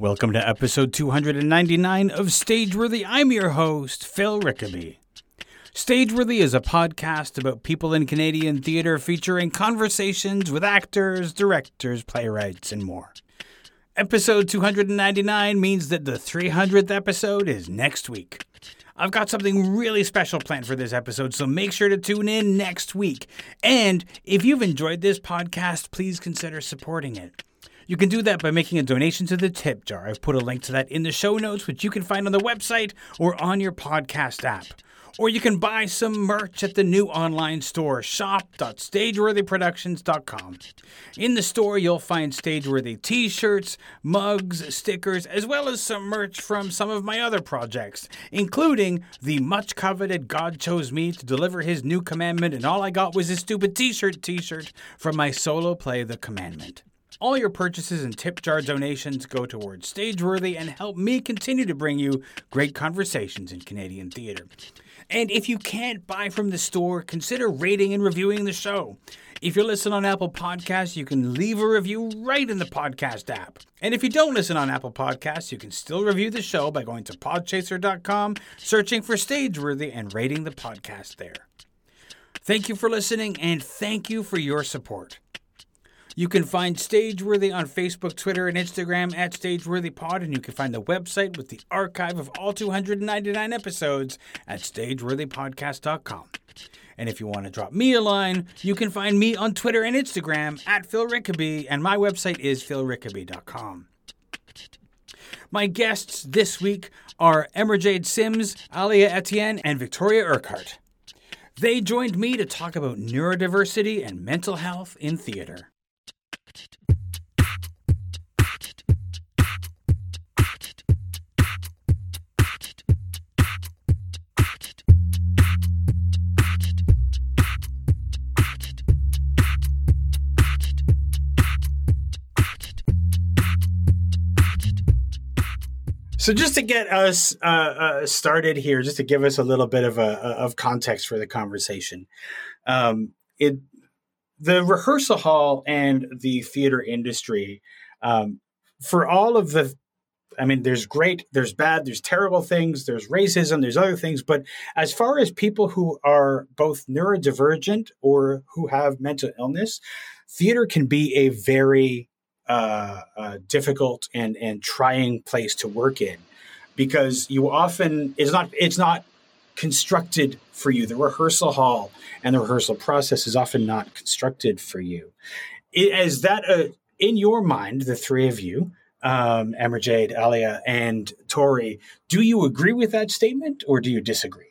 Welcome to episode 299 of Stageworthy. I'm your host, Phil Rickaby. Stageworthy is a podcast about people in Canadian theatre featuring conversations with actors, directors, playwrights, and more. Episode 299 means that the 300th episode is next week. I've got something really special planned for this episode, so make sure to tune in next week. And if you've enjoyed this podcast, please consider supporting it. You can do that by making a donation to the tip jar. I've put a link to that in the show notes, which you can find on the website or on your podcast app. Or you can buy some merch at the new online store, shop.stageworthyproductions.com. In the store, you'll find Stageworthy t shirts, mugs, stickers, as well as some merch from some of my other projects, including the much coveted God Chose Me to Deliver His New Commandment, and all I got was a stupid t shirt t shirt from my solo play, The Commandment. All your purchases and tip jar donations go towards Stageworthy and help me continue to bring you great conversations in Canadian theatre. And if you can't buy from the store, consider rating and reviewing the show. If you're listening on Apple Podcasts, you can leave a review right in the podcast app. And if you don't listen on Apple Podcasts, you can still review the show by going to podchaser.com, searching for Stageworthy, and rating the podcast there. Thank you for listening, and thank you for your support. You can find Stageworthy on Facebook, Twitter, and Instagram at StageworthyPod, and you can find the website with the archive of all 299 episodes at StageworthyPodcast.com. And if you want to drop me a line, you can find me on Twitter and Instagram at Phil Rickaby, and my website is philrickaby.com. My guests this week are Emerjade Sims, Alia Etienne, and Victoria Urquhart. They joined me to talk about neurodiversity and mental health in theater. So just to get us uh, uh, started here, just to give us a little bit of a, of context for the conversation, um, it the rehearsal hall and the theater industry, um, for all of the I mean, there's great, there's bad, there's terrible things, there's racism, there's other things. But as far as people who are both neurodivergent or who have mental illness, theater can be a very uh, uh, difficult and and trying place to work in because you often it's not it's not constructed for you. The rehearsal hall and the rehearsal process is often not constructed for you. Is that a, in your mind, the three of you, um, Emerjade, Alia, and Tori, do you agree with that statement or do you disagree?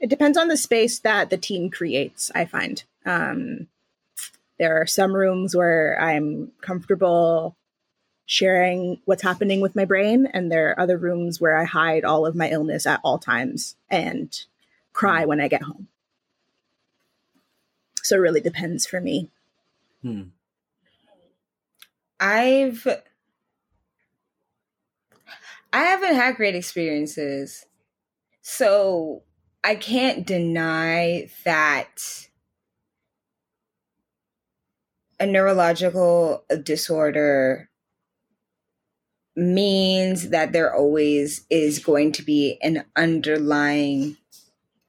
It depends on the space that the team creates, I find. Um, there are some rooms where I'm comfortable sharing what's happening with my brain. And there are other rooms where I hide all of my illness at all times and cry when I get home. So it really depends for me. Hmm. I've I haven't had great experiences. So I can't deny that a neurological disorder means that there always is going to be an underlying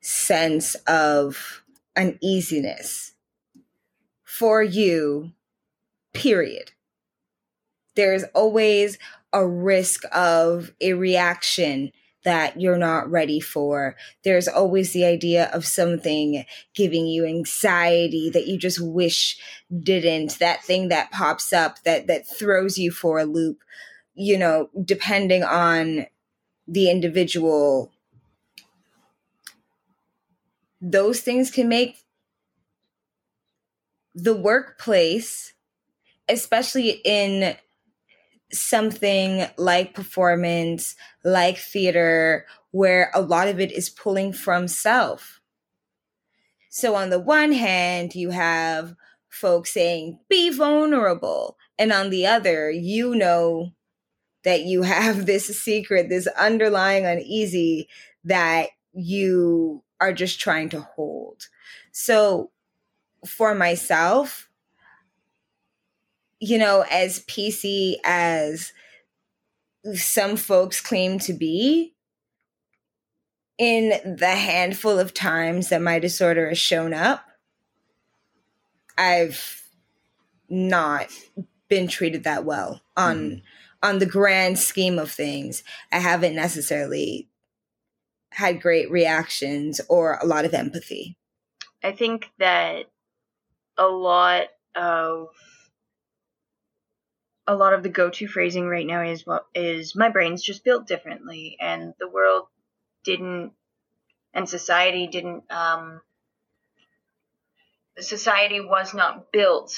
sense of uneasiness for you, period. There's always a risk of a reaction that you're not ready for. There's always the idea of something giving you anxiety that you just wish didn't, that thing that pops up that that throws you for a loop you know, depending on the individual, those things can make the workplace, especially in something like performance, like theater, where a lot of it is pulling from self. So, on the one hand, you have folks saying, be vulnerable. And on the other, you know that you have this secret, this underlying uneasy that you are just trying to hold. So for myself, you know, as PC as some folks claim to be, in the handful of times that my disorder has shown up, I've not been treated that well on mm. On the grand scheme of things. I haven't necessarily had great reactions or a lot of empathy. I think that a lot of a lot of the go-to phrasing right now is what is my brain's just built differently and the world didn't and society didn't um society was not built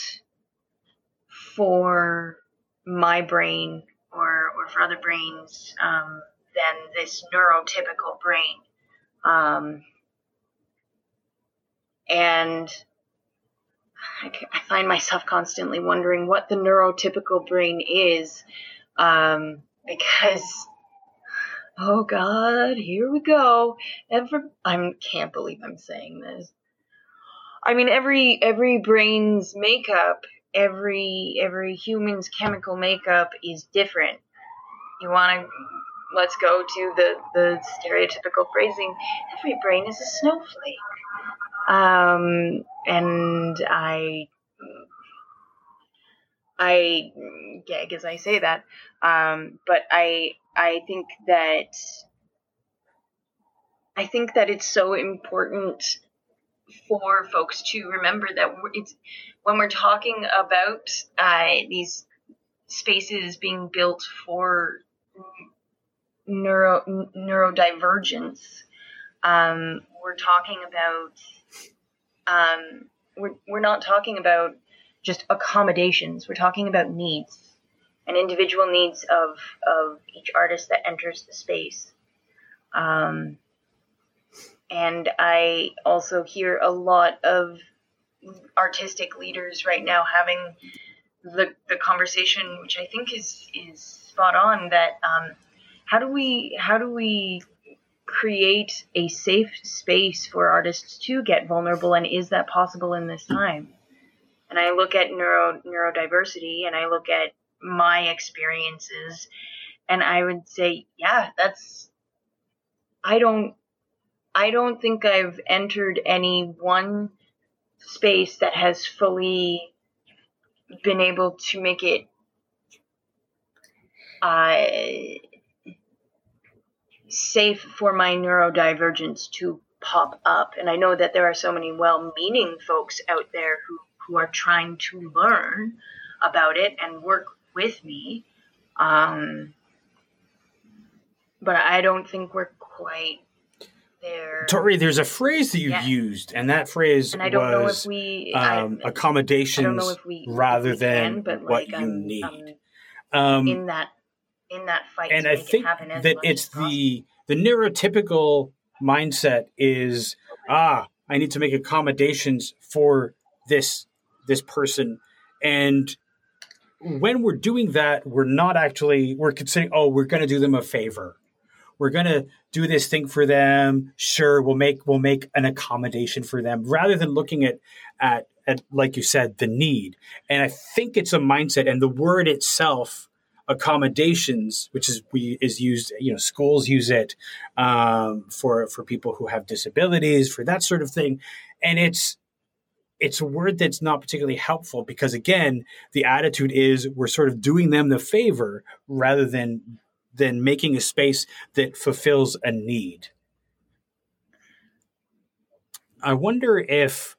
for my brain or or for other brains um than this neurotypical brain um and I, I find myself constantly wondering what the neurotypical brain is, um, because oh god, here we go. Every I can't believe I'm saying this. I mean, every every brain's makeup, every every human's chemical makeup is different. You want to let's go to the the stereotypical phrasing. Every brain is a snowflake. Um, and I, I gag as I say that. Um, but I, I think that, I think that it's so important for folks to remember that it's when we're talking about uh, these spaces being built for neuro neurodivergence, um, we're talking about um, we're, we're not talking about just accommodations. We're talking about needs and individual needs of, of each artist that enters the space. Um, and I also hear a lot of artistic leaders right now having the, the conversation, which I think is, is spot on that, um, how do we, how do we create a safe space for artists to get vulnerable and is that possible in this time? And i look at neuro neurodiversity and i look at my experiences and i would say yeah that's i don't i don't think i've entered any one space that has fully been able to make it uh, safe for my neurodivergence to pop up. And I know that there are so many well meaning folks out there who, who are trying to learn about it and work with me. Um, but I don't think we're quite Tori, there's a phrase that you yeah. used, and that phrase and I don't was know if we, um, I, accommodations I don't know if we, rather we than can, what like, you um, need. Um, in that in that fight. And I think that it's the the neurotypical mindset is ah, I need to make accommodations for this this person, and when we're doing that, we're not actually we're considering oh we're going to do them a favor. We're going to do this thing for them. Sure, we'll make we'll make an accommodation for them rather than looking at at at like you said the need. And I think it's a mindset and the word itself accommodations, which is we is used. You know, schools use it um, for for people who have disabilities, for that sort of thing, and it's it's a word that's not particularly helpful because again, the attitude is we're sort of doing them the favor rather than than making a space that fulfills a need. I wonder if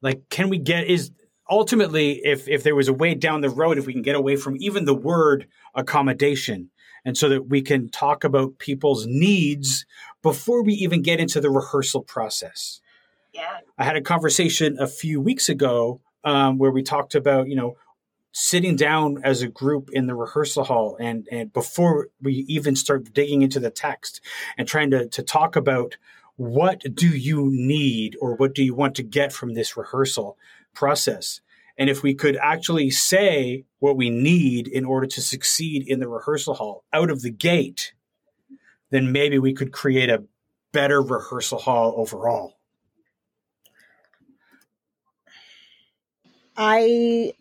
like can we get is ultimately, if if there was a way down the road, if we can get away from even the word accommodation, and so that we can talk about people's needs before we even get into the rehearsal process. Yeah, I had a conversation a few weeks ago um, where we talked about you know sitting down as a group in the rehearsal hall and and before we even start digging into the text and trying to to talk about what do you need or what do you want to get from this rehearsal process. And if we could actually say what we need in order to succeed in the rehearsal hall out of the gate, then maybe we could create a better rehearsal hall overall. I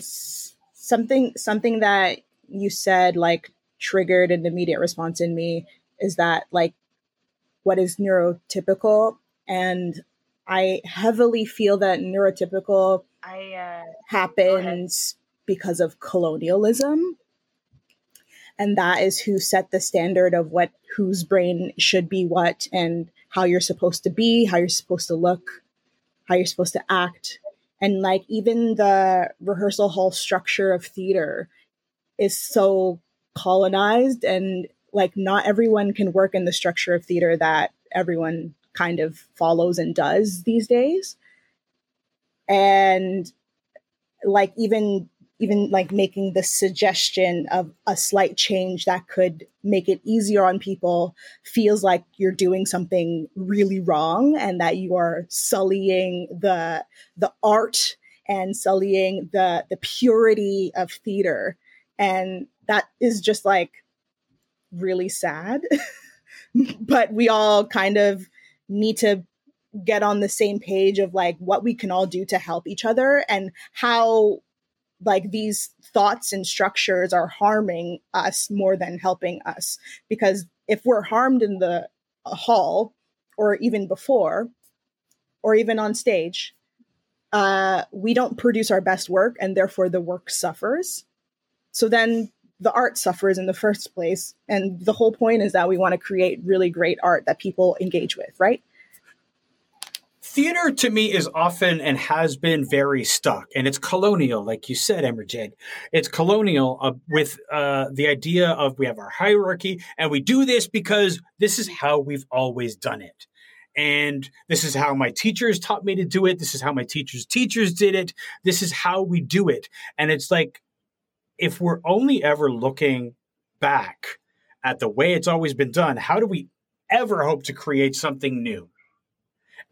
something something that you said like triggered an immediate response in me is that like what is neurotypical? And i heavily feel that neurotypical I uh, happens because of colonialism. And that is who set the standard of what whose brain should be what and how you're supposed to be how you're supposed to look how you're supposed to act and like even the rehearsal hall structure of theater is so colonized and like not everyone can work in the structure of theater that everyone kind of follows and does these days. And like even even like making the suggestion of a slight change that could make it easier on people feels like you're doing something really wrong and that you are sullying the the art and sullying the the purity of theater. And that is just like really sad. But we all kind of need to get on the same page of like what we can all do to help each other and how like these thoughts and structures are harming us more than helping us. Because if we're harmed in the hall or even before or even on stage uh, we don't produce our best work and therefore the work suffers. So then the art suffers in the first place. And the whole point is that we want to create really great art that people engage with right theater to me is often and has been very stuck and it's colonial like you said Emerjade it's colonial uh, with uh, the idea of we have our hierarchy and we do this because this is how we've always done it. And this is how my teachers taught me to do it. This is how my teachers teachers did it. This is how we do it. And it's like if we're only ever looking back at the way it's always been done how do we ever hope to create something new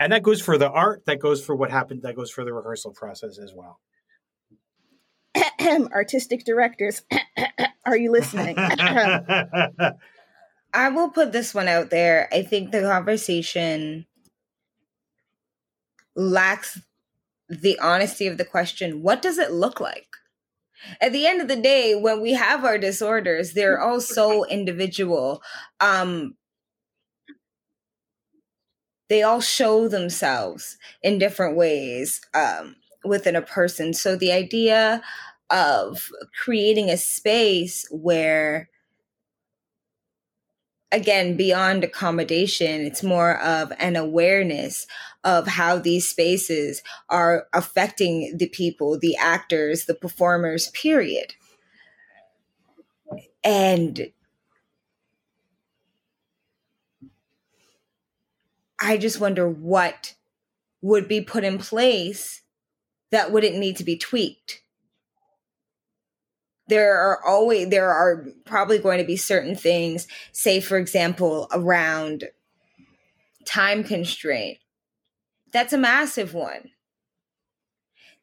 and that goes for the art that goes for what happened that goes for the rehearsal process as well artistic directors are you listening I will put this one out there. I think the conversation lacks the honesty of the question what does it look like? At the end of the day, when we have our disorders, they're all so individual. Um, they all show themselves in different ways um, within a person. So the idea of creating a space where again beyond accommodation it's more of an awareness of how these spaces are affecting the people the actors the performers period and I just wonder what would be put in place that wouldn't need to be tweaked. There are always there are probably going to be certain things, say for example, around time constraint. That's a massive one.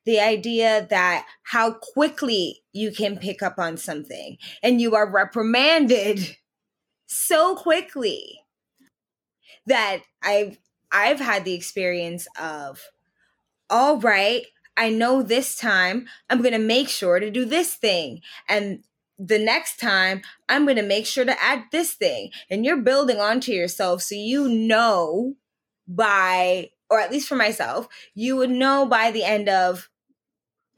The idea that how quickly you can pick up on something and you are reprimanded so quickly that I've I've had the experience of all right, I know this time I'm going to make sure to do this thing and the next time I'm going to make sure to add this thing and you're building onto yourself so you know by or at least for myself, you would know by the end of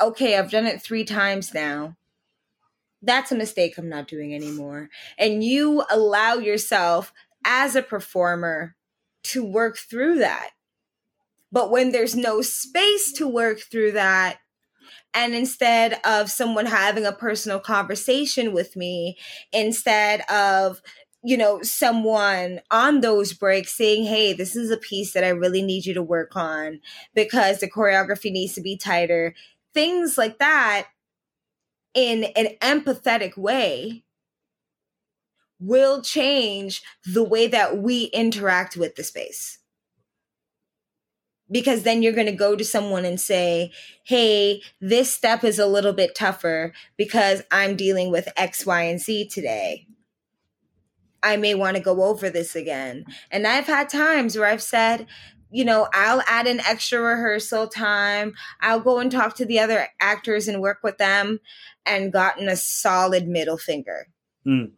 okay, I've done it 3 times now that's a mistake I'm not doing anymore. And you allow yourself as a performer to work through that. But when there's no space to work through that, and instead of someone having a personal conversation with me, instead of you know, someone on those breaks saying, Hey, this is a piece that I really need you to work on because the choreography needs to be tighter. Things like that in an empathetic way will change the way that we interact with the space. Because then you're going to go to someone and say, Hey, this step is a little bit tougher because I'm dealing with X, Y, and Z today. I may want to go over this again. And I've had times where I've said, you know, I'll add an extra rehearsal time. I'll go and talk to the other actors and work with them and gotten a solid middle finger. Mm.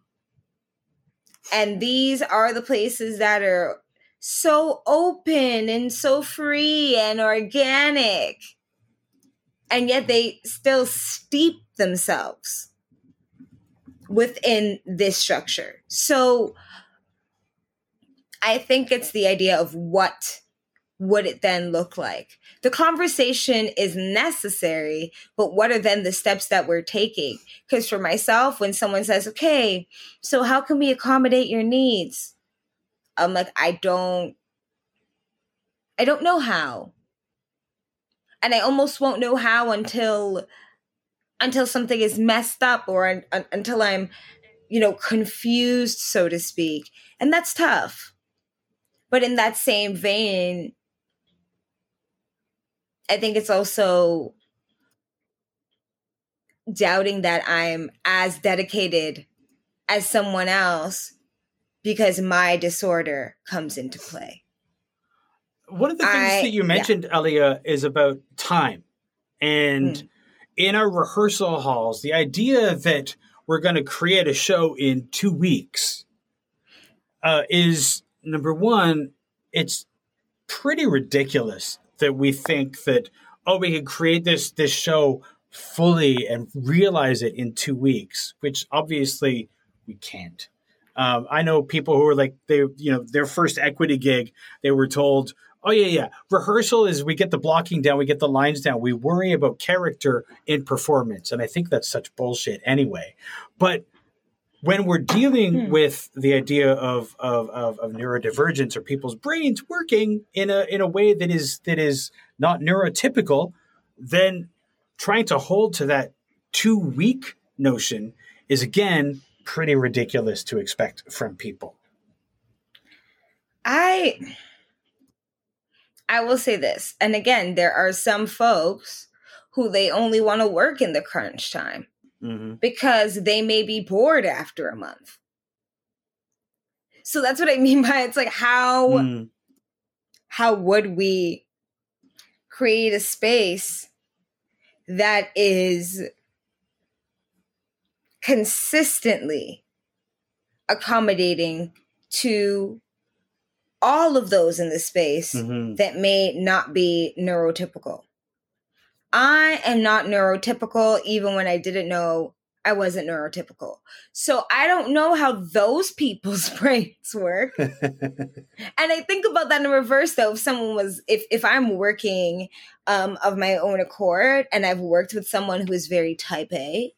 And these are the places that are so open and so free and organic. And yet they still steep themselves within this structure. So I think it's the idea of what would it then look like? The conversation is necessary, but what are then the steps that we're taking? Because for myself, when someone says, okay, so how can we accommodate your needs? I'm like, I don't, I don't know how. And I almost won't know how until, until something is messed up or un, un, until I'm, you know, confused, so to speak. And that's tough. But in that same vein, I think it's also doubting that I'm as dedicated as someone else because my disorder comes into play. One of the things I- that you mentioned, Elia, is about time. And Mm. in our rehearsal halls, the idea that we're going to create a show in two weeks uh, is number one, it's pretty ridiculous that we think that oh we can create this this show fully and realize it in two weeks which obviously we can't. Um, i know people who are like they you know their first equity gig they were told oh yeah yeah rehearsal is we get the blocking down we get the lines down we worry about character in performance. And i think that's such bullshit anyway. But when we're dealing Hmm. with the idea of, of, of, of neurodivergence or people's brains working in a in a way that is that is not neurotypical, then trying to hold to that too weak notion is again pretty ridiculous to expect from people. I I will say this. And again, there are some folks who they only want to work in the crunch time Mm-hmm. because they may be bored after a month. So that's what I mean by it's like how Mm. how would we create a space that is consistently accommodating to all of those in the space Mhm. that may not be neurotypical. I am not neurotypical even when I didn't know I wasn't neurotypical. So I don't know how those people's brains work. And I think about that in reverse though. If someone was if if I'm working um of my own accord and I've worked with someone who is very type A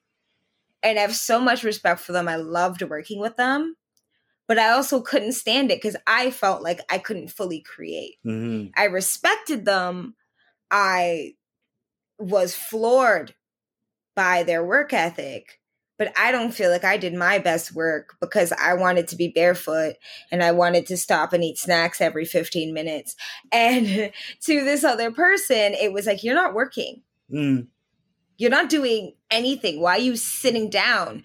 and I have so much respect for them. I loved working with them. But I also couldn't stand it because I felt like I couldn't fully create. Mhm. I respected them. I was floored by their work ethic, but I don't feel like I did my best work because I wanted to be barefoot and I wanted to stop and eat snacks every 15 minutes. And to this other person, it was like, you're not working. Mm. You're not doing anything. Why are you sitting down?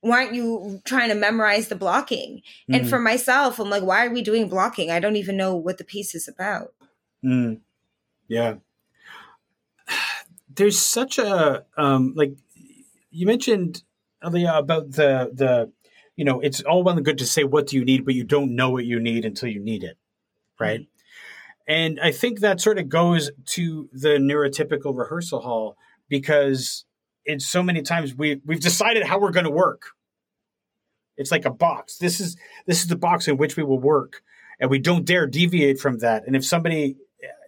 Why aren't you trying to memorize the blocking? And Mm. for myself, I'm like, why are we doing blocking? I don't even know what the piece is about. Mm. Yeah. There's such a um like you mentioned Elia about the the you know it's all well and good to say what do you need but you don't know what you need until you need it right? And i think that sort of goes to the neurotypical rehearsal hall because it's so many times we we've decided how we're going to work. It's like a box. This is this is the box in which we will work and we don't dare deviate from that. And if somebody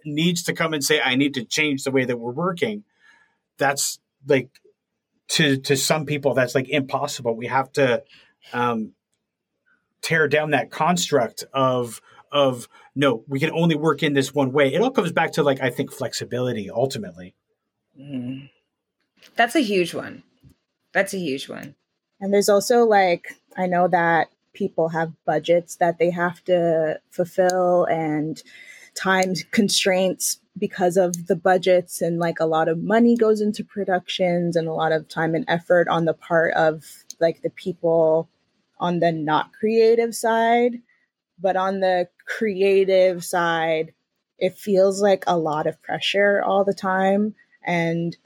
needs to come and say i need to change the way that we're working that's like to to some people that's like impossible we have to um tear down that construct of of no we can only work in this one way it all comes back to like i think flexibility ultimately Mm. That's a huge one. That's a huge one. And there's also like, I know that people have budgets that they have to fulfill and time constraints because of the budgets. And like a lot of money goes into productions and a lot of time and effort on the part of like the people on the not creative side. But on the creative side, it feels like a lot of pressure all the time and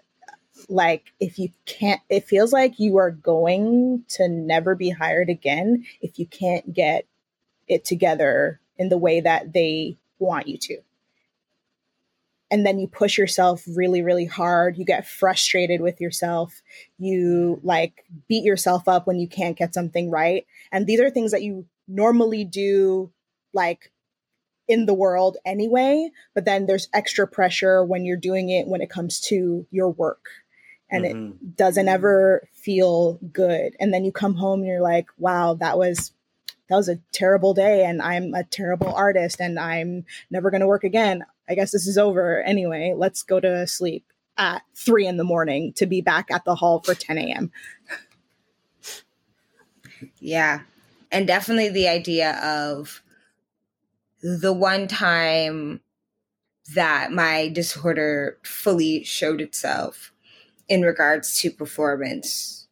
like if you can't it feels like you are going to never be hired again if you can't get it together in the way that they want you to and then you push yourself really really hard. You get frustrated with yourself. You like beat yourself up when you can't get something right. And these are things that you normally do like in the world anyway but then there's extra pressure when you're doing it when it comes to your work. And mm-hmm. it doesn't ever feel good. And then you come home and you're like wow that was that was a terrible day and i'm a terrible artist and i'm never going to work again i guess this is over anyway let's go to sleep at three in the morning to be back at the hall for 10 a.m yeah and definitely the idea of the one time that my disorder fully showed itself in regards to performance.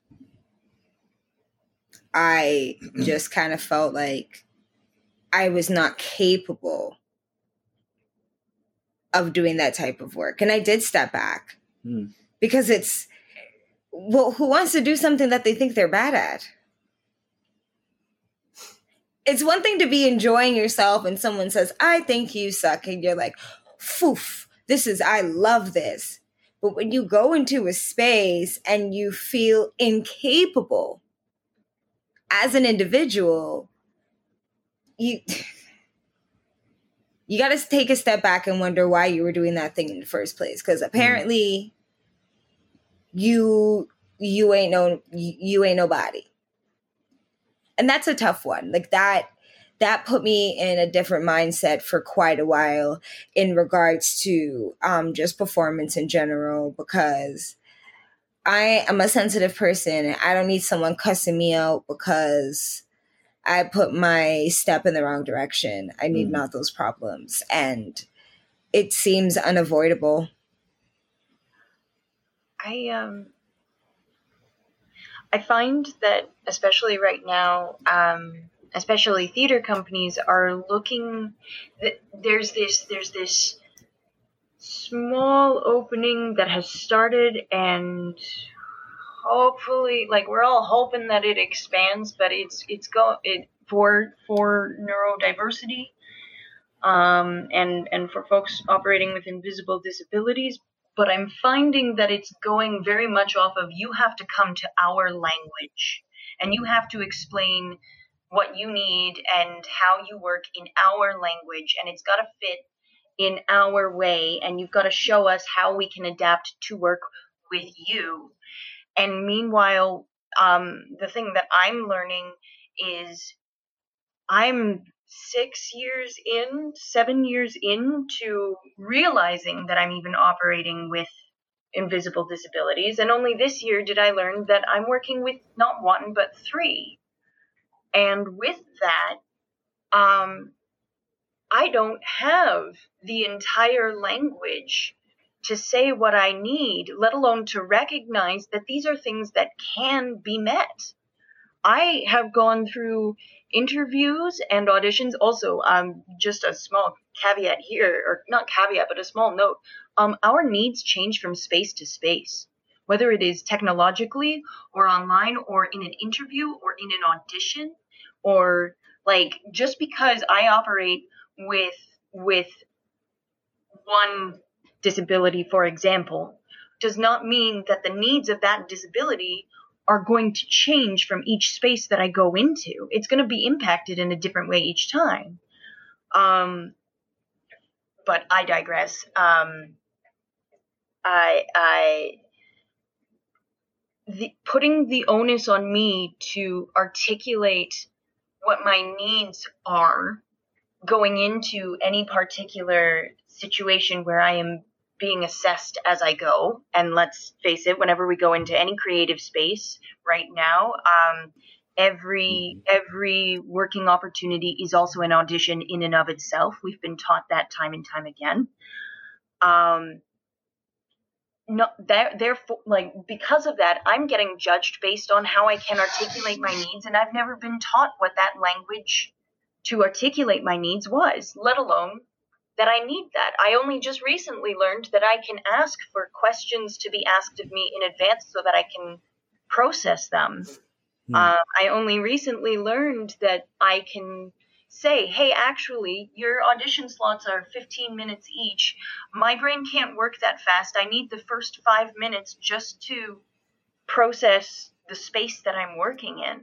I just kind of felt like I was not capable of doing that type of work. And I did step back mm. because it's, well, who wants to do something that they think they're bad at? It's one thing to be enjoying yourself and someone says, I think you suck. And you're like, foof, this is, I love this. But when you go into a space and you feel incapable as an individual, you you got to take a step back and wonder why you were doing that thing in the first place because apparently mm. you you ain't no you, you ain't nobody and that's a tough one like that that put me in a different mindset for quite a while in regards to um, just performance in general because I am a sensitive person and I don't need someone cussing me out because I put my step in the wrong direction. I need mm. not those problems. And it seems unavoidable. I um I find that especially right now, um, especially theater companies are looking That there's this there's this small opening that has started and hopefully like we're all hoping that it expands but it's it's go it for for neurodiversity um and and for folks operating with invisible disabilities but i'm finding that it's going very much off of you have to come to our language and you have to explain what you need and how you work in our language and it's got to fit in our way and you've got to show us how we can adapt to work with you and meanwhile um, the thing that i'm learning is i'm six years in seven years into realizing that i'm even operating with invisible disabilities. And only this year did i learn that i'm working with not one but three. And with that, um, I don't have the entire language to say what I need, let alone to recognize that these are things that can be met. I have gone through interviews and auditions. Also, um, just a small caveat here, or not caveat, but a small note. Um, our needs change from space to space, whether it is technologically or online or in an interview or in an audition or like just because I operate with with one disability, for example, does not mean that the needs of that disability are going to change from each space that I go into. It's going to be impacted in a different way each time. Um, but I digress. Um, I, I, the, putting the onus on me to articulate what my needs are going into any particular situation where I am being assessed as I go. And let's face it, whenever we go into any creative space right now, um, every every working opportunity is also an audition in and of itself. We've been taught that time and time again. Um, no, therefore, like because of that, I'm getting judged based on how I can articulate my needs, and I've never been taught what that language to articulate my needs was, let alone that I need that. I only just recently learned that I can ask for questions to be asked of me in advance so that I can process them. Mm. Uh, I only recently learned that I can say, hey, actually, your audition slots are 15 minutes each. My brain can't work that fast. I need the first five minutes just to process the space that I'm working in,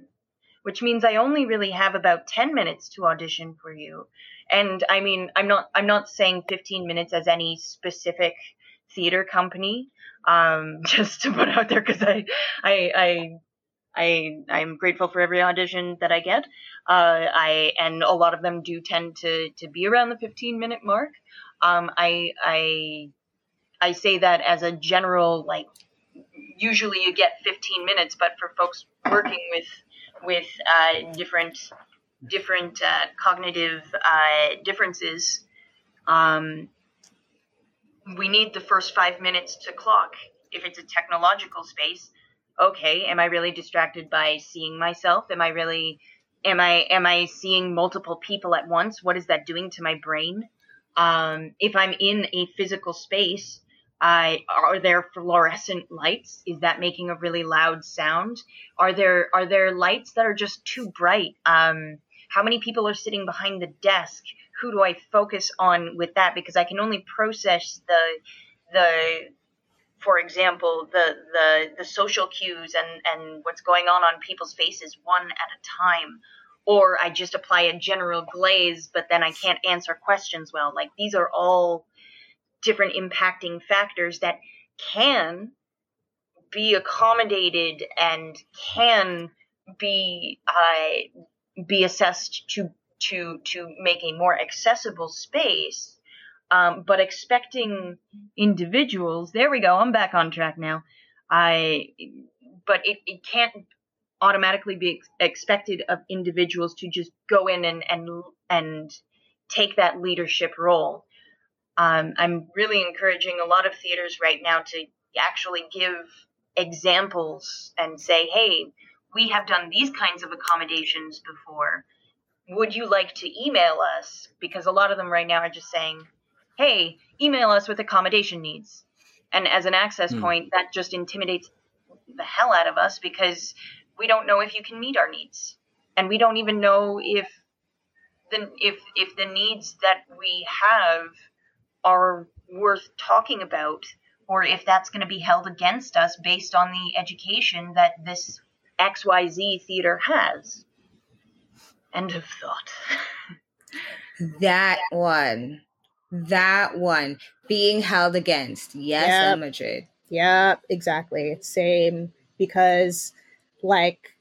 which means I only really have about 10 minutes to audition for you. And I mean, I'm not I'm not saying 15 minutes as any specific theater company, um, just to put out there because I, I I I I'm grateful for every audition that I get. Uh, I and a lot of them do tend to to be around the 15 minute mark. Um, I I I say that as a general like. Usually you get 15 minutes, but for folks working with with uh, different different uh, cognitive uh, differences, um, we need the first five minutes to clock. If it's a technological space, okay, am I really distracted by seeing myself? Am I really am I am I seeing multiple people at once? What is that doing to my brain? Um, if I'm in a physical space, I are there fluorescent lights? Is that making a really loud sound? Are there are there lights that are just too bright? Um, how many people are sitting behind the desk? Who do i focus on with that? Because i can only process the the for example the the the social cues and and what's going on on people's faces one at a time. Or i just apply a general glaze but then i can't answer questions well. Like these are all different impacting factors that can be accommodated and can be uh, be assessed to to to make a more accessible space um, but expecting individuals there we go i'm back on track now. I but it, it can't automatically be ex- expected of individuals to just go in and and and take that leadership role. Um, i'm really encouraging a lot of theaters right now to actually give examples and say hey we have done these kinds of accommodations before. Would you like to email us? Because a lot of them right now are just saying, hey, email us with accommodation needs. And as an access hmm. point, that just intimidates the hell out of us because we don't know if you can meet our needs. And we don't even know if the if if the needs that we have are worth talking about or if that's going to be held against us based on the education that this XYZ theater has. End of thought. that one. That one. Being held against. Yes, yep. Madrid. Yep, exactly. Same. Because, like,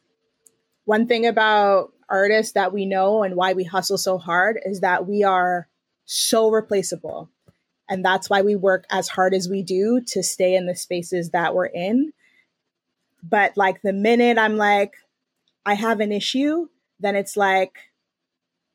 one thing about artists that we know and why we hustle so hard is that we are so replaceable. And that's why we work as hard as we do to stay in the spaces that we're in but like the minute I'm like, I have an issue, then it's like,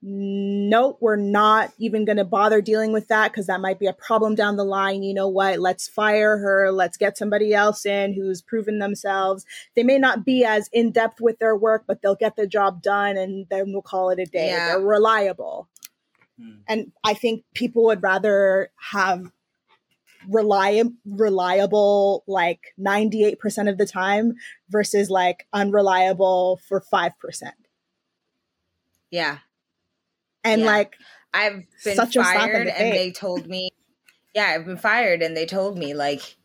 nope, we're not even going to bother dealing with that because that might be a problem down the line. You know what? Let's fire her. Let's get somebody else in who's proven themselves. They may not be as in depth with their work, but they'll get the job done and then we'll call it a day. Yeah. They're reliable. Hmm. And I think people would rather have reliable reliable like 98% of the time versus like unreliable for 5%. Yeah. And yeah. like I've been such fired the and they told me yeah, I've been fired and they told me like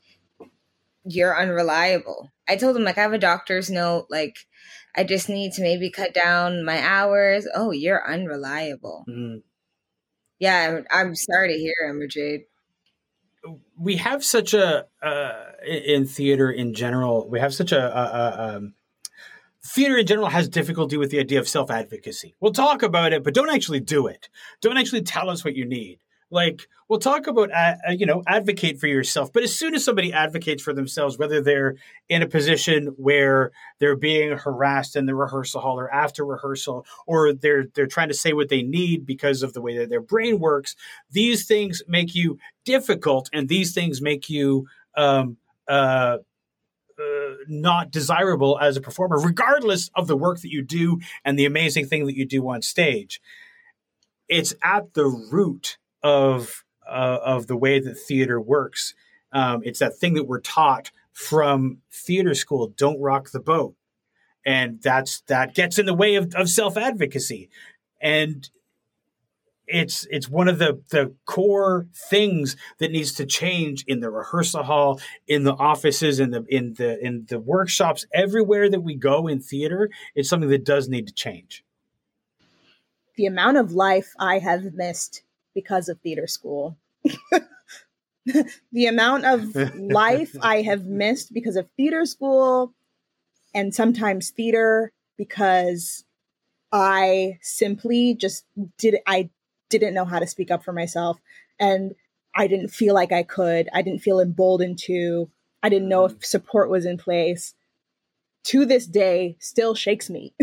you're unreliable. I told them like I have a doctor's note like I just need to maybe cut down my hours. Oh, you're unreliable. Mm. Yeah, I'm, I'm sorry to hear, Emerjade we have such a uh, in theater in general we have such a, a, a um, theater in general has difficulty with the idea of self advocacy we'll talk about it but don't actually do it. Don't actually tell us what you need like we'll talk about uh, you know advocate for yourself but as soon as somebody advocates for themselves whether they're in a position where they're being harassed in the rehearsal hall or after rehearsal or they're they're trying to say what they need because of the way that their brain works these things make you difficult and these things make you um, uh, uh, not desirable as a performer, regardless of the work that you do and the amazing thing that you do on stage. It's at the root of uh, of the way that theater works. Um, it's that thing that we're taught from theater school: don't rock the boat, and that's that gets in the way of, of self advocacy. And it's it's one of the the core things that needs to change in the rehearsal hall in the offices in the in the in the workshops everywhere that we go in theater it's something that does need to change the amount of life i have missed because of theater school the amount of life i have missed because of theater school and sometimes theater because I simply just did I didn't know how to speak up for myself and I didn't feel like I could. I didn't feel emboldened to. I didn't know if support was in place. To this day, still shakes me.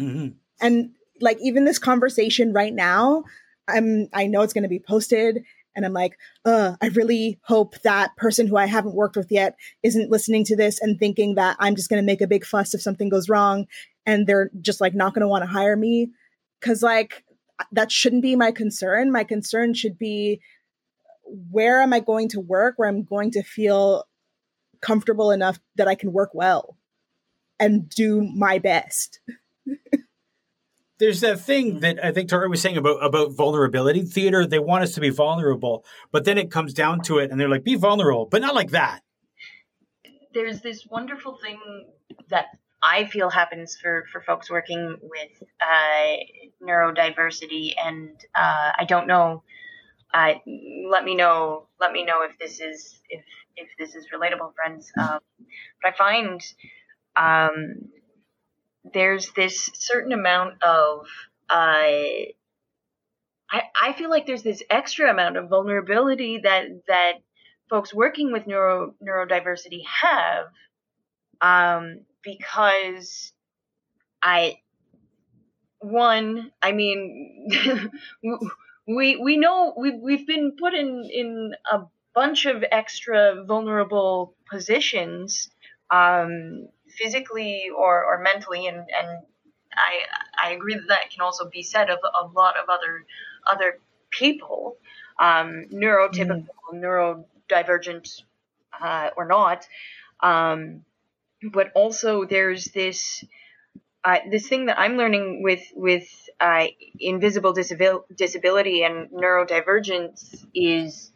mm-hmm. And like even this conversation right now, I'm I know it's going to be posted, and I'm like, uh, I really hope that person who I haven't worked with yet isn't listening to this and thinking that I'm just going to make a big fuss if something goes wrong, and they're just like not going to want to hire me, because like that shouldn't be my concern. My concern should be where am I going to work where I'm going to feel comfortable enough that I can work well and do my best. There's that thing that I think Tori was saying about about vulnerability. Theater, they want us to be vulnerable, but then it comes down to it and they're like, be vulnerable, but not like that. There's this wonderful thing that I feel happens for, for folks working with uh, neurodiversity, and uh, I don't know. Uh, let me know. Let me know if this is if if this is relatable, friends. Um, but I find um, there's this certain amount of uh, I I feel like there's this extra amount of vulnerability that that folks working with neuro neurodiversity have. Um, because I one, I mean, we we know we've we've been put in in a bunch of extra vulnerable positions, um, physically or or mentally, and and I I agree that that can also be said of a lot of other other people, um, neurotypical, mm. neurodivergent, uh, or not. Um, but also there's this uh, this thing that I'm learning with with uh, invisible disabil- disability and neurodivergence is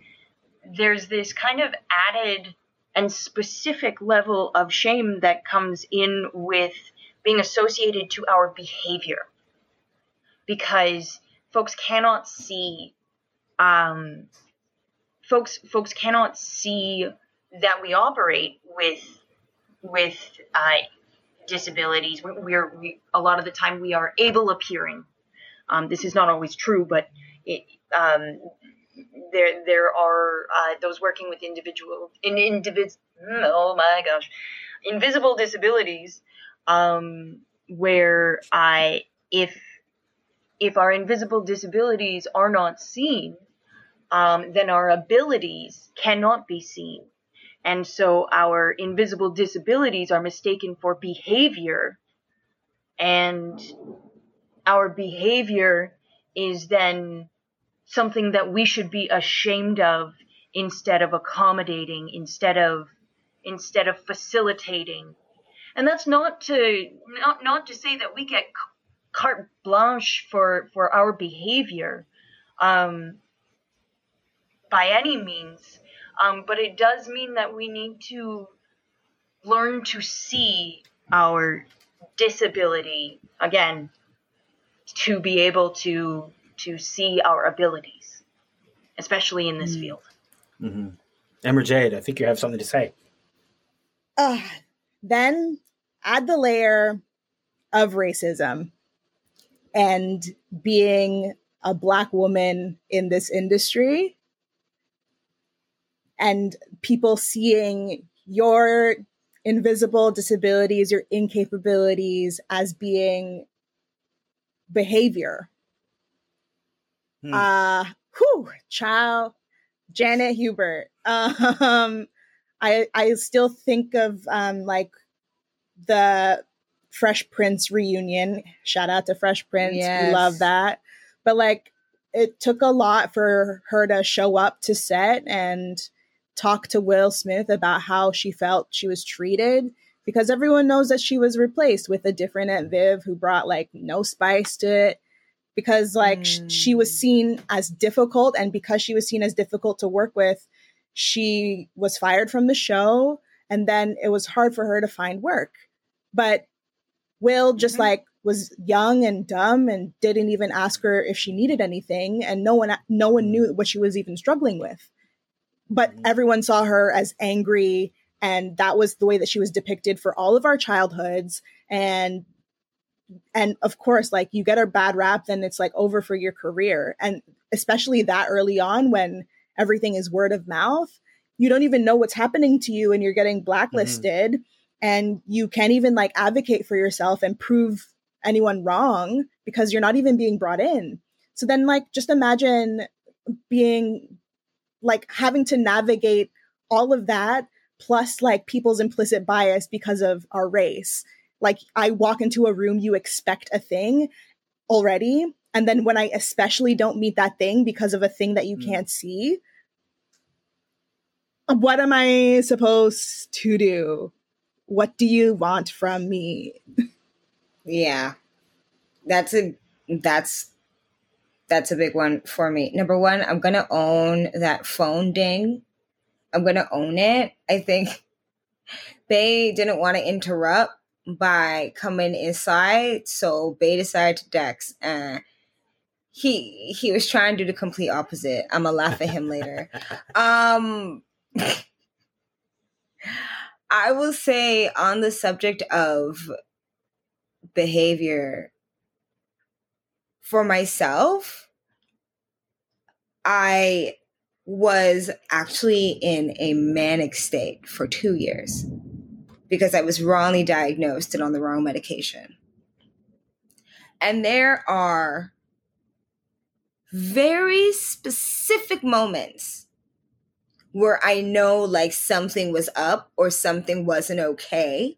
there's this kind of added and specific level of shame that comes in with being associated to our behavior because folks cannot see um, folks folks cannot see that we operate with with uh, disabilities. We, are we, a lot of the time we are able appearing. Um, this is not always true, but it, um, there there are uh, those working with individual in individ oh my gosh invisible disabilities um, where I if if our invisible disabilities are not seen, um, then our abilities cannot be seen. And so our invisible disabilities are mistaken for behavior. And our behavior is then something that we should be ashamed of instead of accommodating, instead of instead of facilitating. And that's not to not not to say that we get carte blanche for for our behavior um, by any means. Um, but it does mean that we need to learn to see our disability again to be able to to see our abilities, especially in this mm. field. Mm-hmm. Emerjade, I think you have something to say. Uh, then add the layer of racism and being a black woman in this industry and people seeing your invisible disabilities, your incapabilities as being behavior. Hmm. Uh, whew, child, Janet Hubert. Um, I I still think of um like the Fresh Prince reunion. Shout out to Fresh Prince. Yes. We love that. But like it took a lot for her to show up to set and talk to Will Smith about how she felt she was treated because everyone knows that she was replaced with a different Aunt Viv who brought like no spice to it because like mm. sh- she was seen as difficult and because she was seen as difficult to work with she was fired from the show and then it was hard for her to find work but will just mm-hmm. like was young and dumb and didn't even ask her if she needed anything and no one no one knew what she was even struggling with but mm-hmm. everyone saw her as angry and that was the way that she was depicted for all of our childhoods and and of course like you get a bad rap then it's like over for your career and especially that early on when everything is word of mouth you don't even know what's happening to you and you're getting blacklisted mm-hmm. and you can't even like advocate for yourself and prove anyone wrong because you're not even being brought in so then like just imagine being like having to navigate all of that plus like people's implicit bias because of our race. Like I walk into a room, you expect a thing already. And then when I especially don't meet that thing because of a thing that you mm. can't see, what am I supposed to do? What do you want from me? yeah. That's a that's that's a big one for me. Number one, I'm gonna own that phone ding I'm gonna own it. I think they didn't want to interrupt by coming inside, so Bay decided to Dex. and he he was trying to do the complete opposite. I'm gonna laugh at him later. Um I will say on the subject of behavior for myself, I was actually in a manic state for two years because I was wrongly diagnosed and on the wrong medication. And there are very specific moments where I know like something was up or something wasn't okay.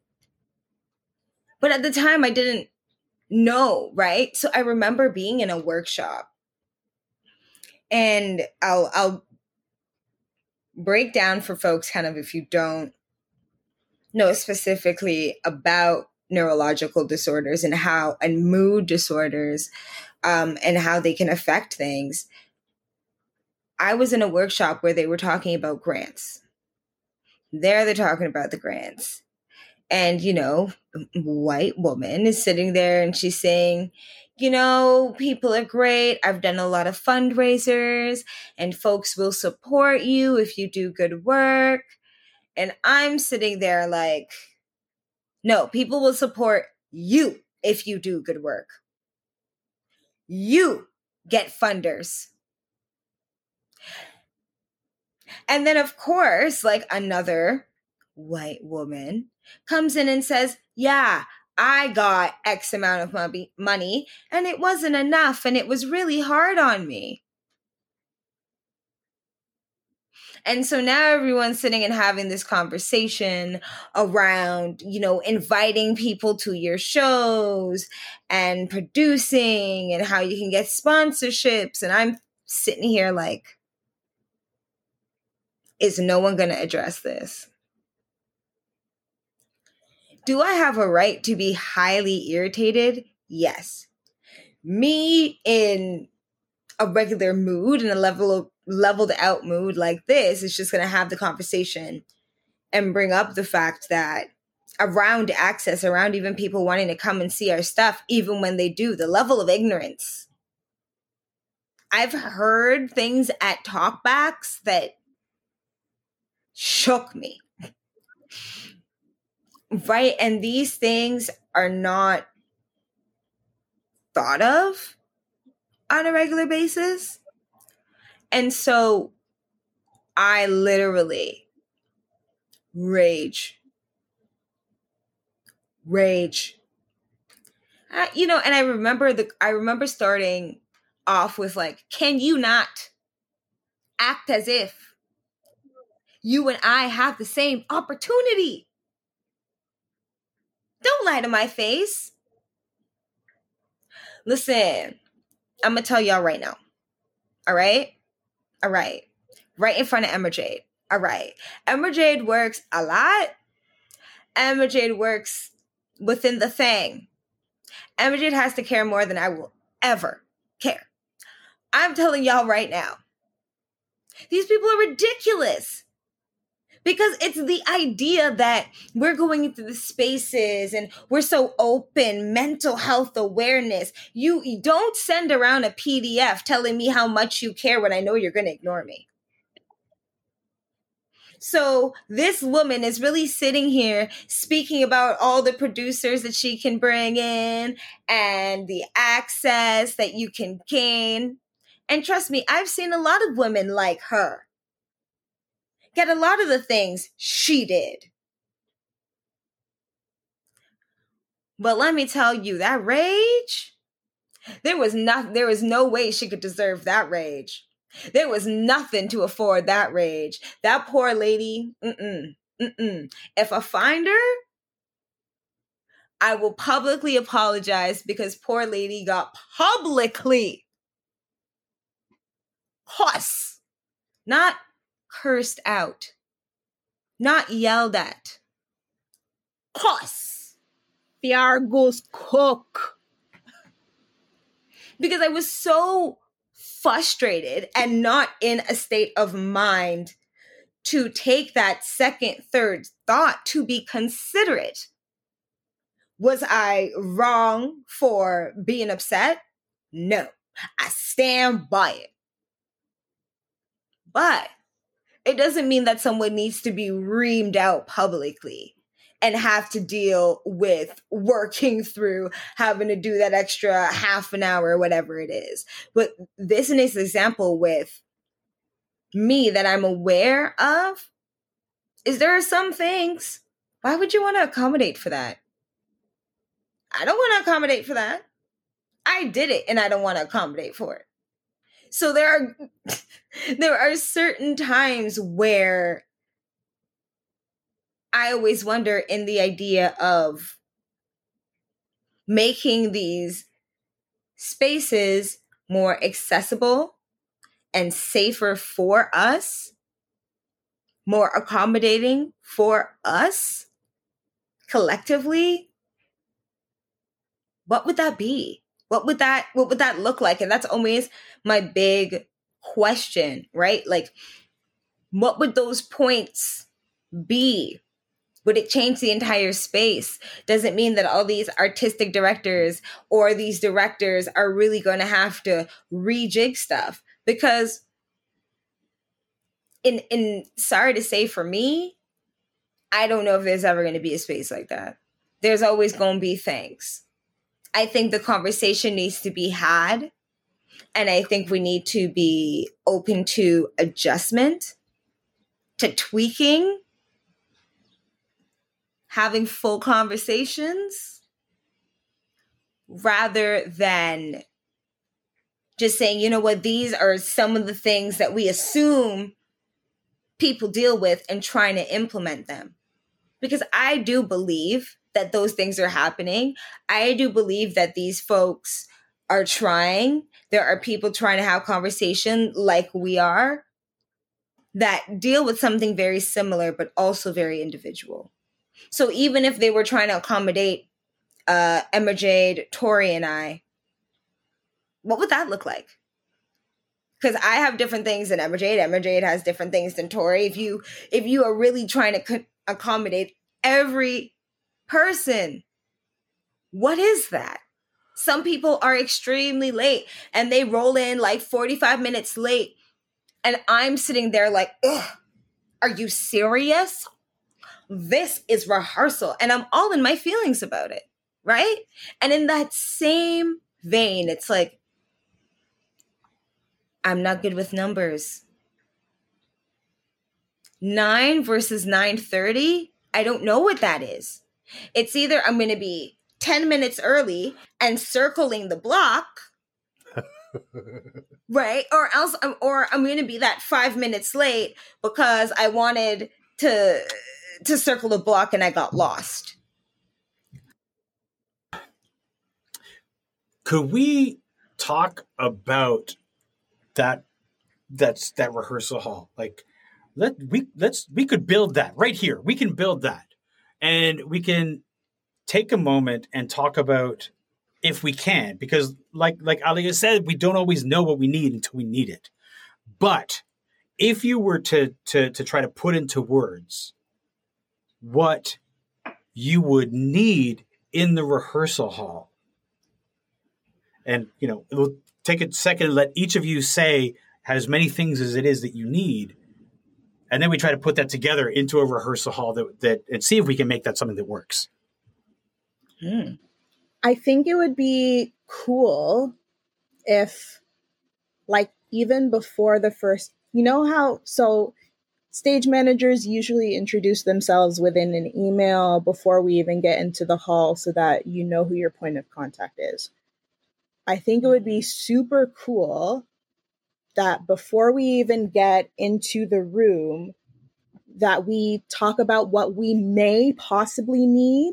But at the time, I didn't know, right? So I remember being in a workshop and I'll I'll break down for folks kind of if you don't know specifically about neurological disorders and how and mood disorders um, and how they can affect things i was in a workshop where they were talking about grants there they're talking about the grants and you know white woman is sitting there and she's saying you know, people are great. I've done a lot of fundraisers and folks will support you if you do good work. And I'm sitting there like, no, people will support you if you do good work. You get funders. And then, of course, like another white woman comes in and says, Yeah, I got X amount of money and it wasn't enough and it was really hard on me. And so now everyone's sitting and having this conversation around, you know, inviting people to your shows and producing and how you can get sponsorships. And I'm sitting here like, is no one going to address this? Do I have a right to be highly irritated? Yes. Me in a regular mood and a level of leveled out mood like this is just going to have the conversation and bring up the fact that around access, around even people wanting to come and see our stuff, even when they do, the level of ignorance. I've heard things at talkbacks that shook me. Right. And these things are not thought of on a regular basis. And so I literally rage. Rage. Uh, you know, and I remember the I remember starting off with like, can you not act as if you and I have the same opportunity? Don't lie to my face. Listen, I'm to tell y'all right now. All right. All right. Right in front of Emerjade. All right. Emerjade works a lot. Emerjade works within the thing. Emerjade has to care more than I will ever care. I'm telling y'all right now. These people are ridiculous because it's the idea that we're going into the spaces and we're so open mental health awareness. You, don't send around a pdf telling me how much you care when i know you're going to ignore me. So this woman is really sitting here speaking about all the producers that she can bring in and the access that you can gain. And trust me i've seen a lot of women like her get a lot of the things she did. But let me tell you, that rage, there was not there was no way she could deserve that rage. There was nothing to afford that rage. That poor lady, mm-mm, mm-mm. If I find her, I will publicly apologize because poor lady got publicly cuss, not cursed out, not yelled at. Cuss. The Argos cook. Because I was so frustrated and not in a state of mind to take that second, third thought to be considerate. Was I wrong for being upset? No, I stand by it. But it doesn't mean that someone needs to be reamed out publicly and have to deal with working through having to do that extra half an hour or whatever it is. But this is an example with me that I'm aware of is there are some things. Why would you want to accommodate for that? I don't want to accommodate for that. I did it and I don't want to accommodate for it. So there are there are certain times where I always wonder in the idea of making these spaces more accessible and safer for us, more accommodating for us collectively. What would that be? What would that what would that look like? And that's always my big question right? Like what would those points be? Would it change the entire space? Does it mean that all these artistic directors or these directors are really going to have to rejig stuff? Because in in sorry to say for me i don't know if there's ever going to be a space like that. There's always going to be things I think the conversation needs to be had. And I think we need to be open to adjustment, to tweaking, having full conversations rather than just saying, you know what, these are some of the things that we assume people deal with and trying to implement them. Because I do believe that those things are happening. I do believe that these folks are trying. There are people trying to have conversation like we are that deal with something very similar, but also very individual. So even if they were trying to accommodate uh, Emerjade, Tori, and I, what would that look like? Because I have different things than Emerjade. Emma Jade has different things than Tori. If you if you are really trying to co- accommodate every person. What is that? Some people are extremely late and they roll in like 45 minutes late. And I'm sitting there like, are you serious? This is rehearsal. And I'm all in my feelings about it. Right. And in that same vein, it's like, I'm not good with numbers. Nine versus 930, I don't know what that is. It's either I'm going to be 10 minutes early and circling the block. right? Or else I'm or I'm going to be that 5 minutes late because I wanted to to circle the block and I got lost. Could we talk about that that's that rehearsal hall. Like let we let's we could build that right here. We can build that. And we can take a moment and talk about if we can because like like Alia said, we don't always know what we need until we need it. But if you were to to to try to put into words what you would need in the rehearsal hall and you know it'll take a second and let each of you say as many things as it is that you need and then we try to put that together into a rehearsal hall that, that and see if we can make that something that works hmm. i think it would be cool if like even before the first you know how so stage managers usually introduce themselves within an email before we even get into the hall so that you know who your point of contact is I think it would be super cool that before we even get into the room that we talk about what we may possibly need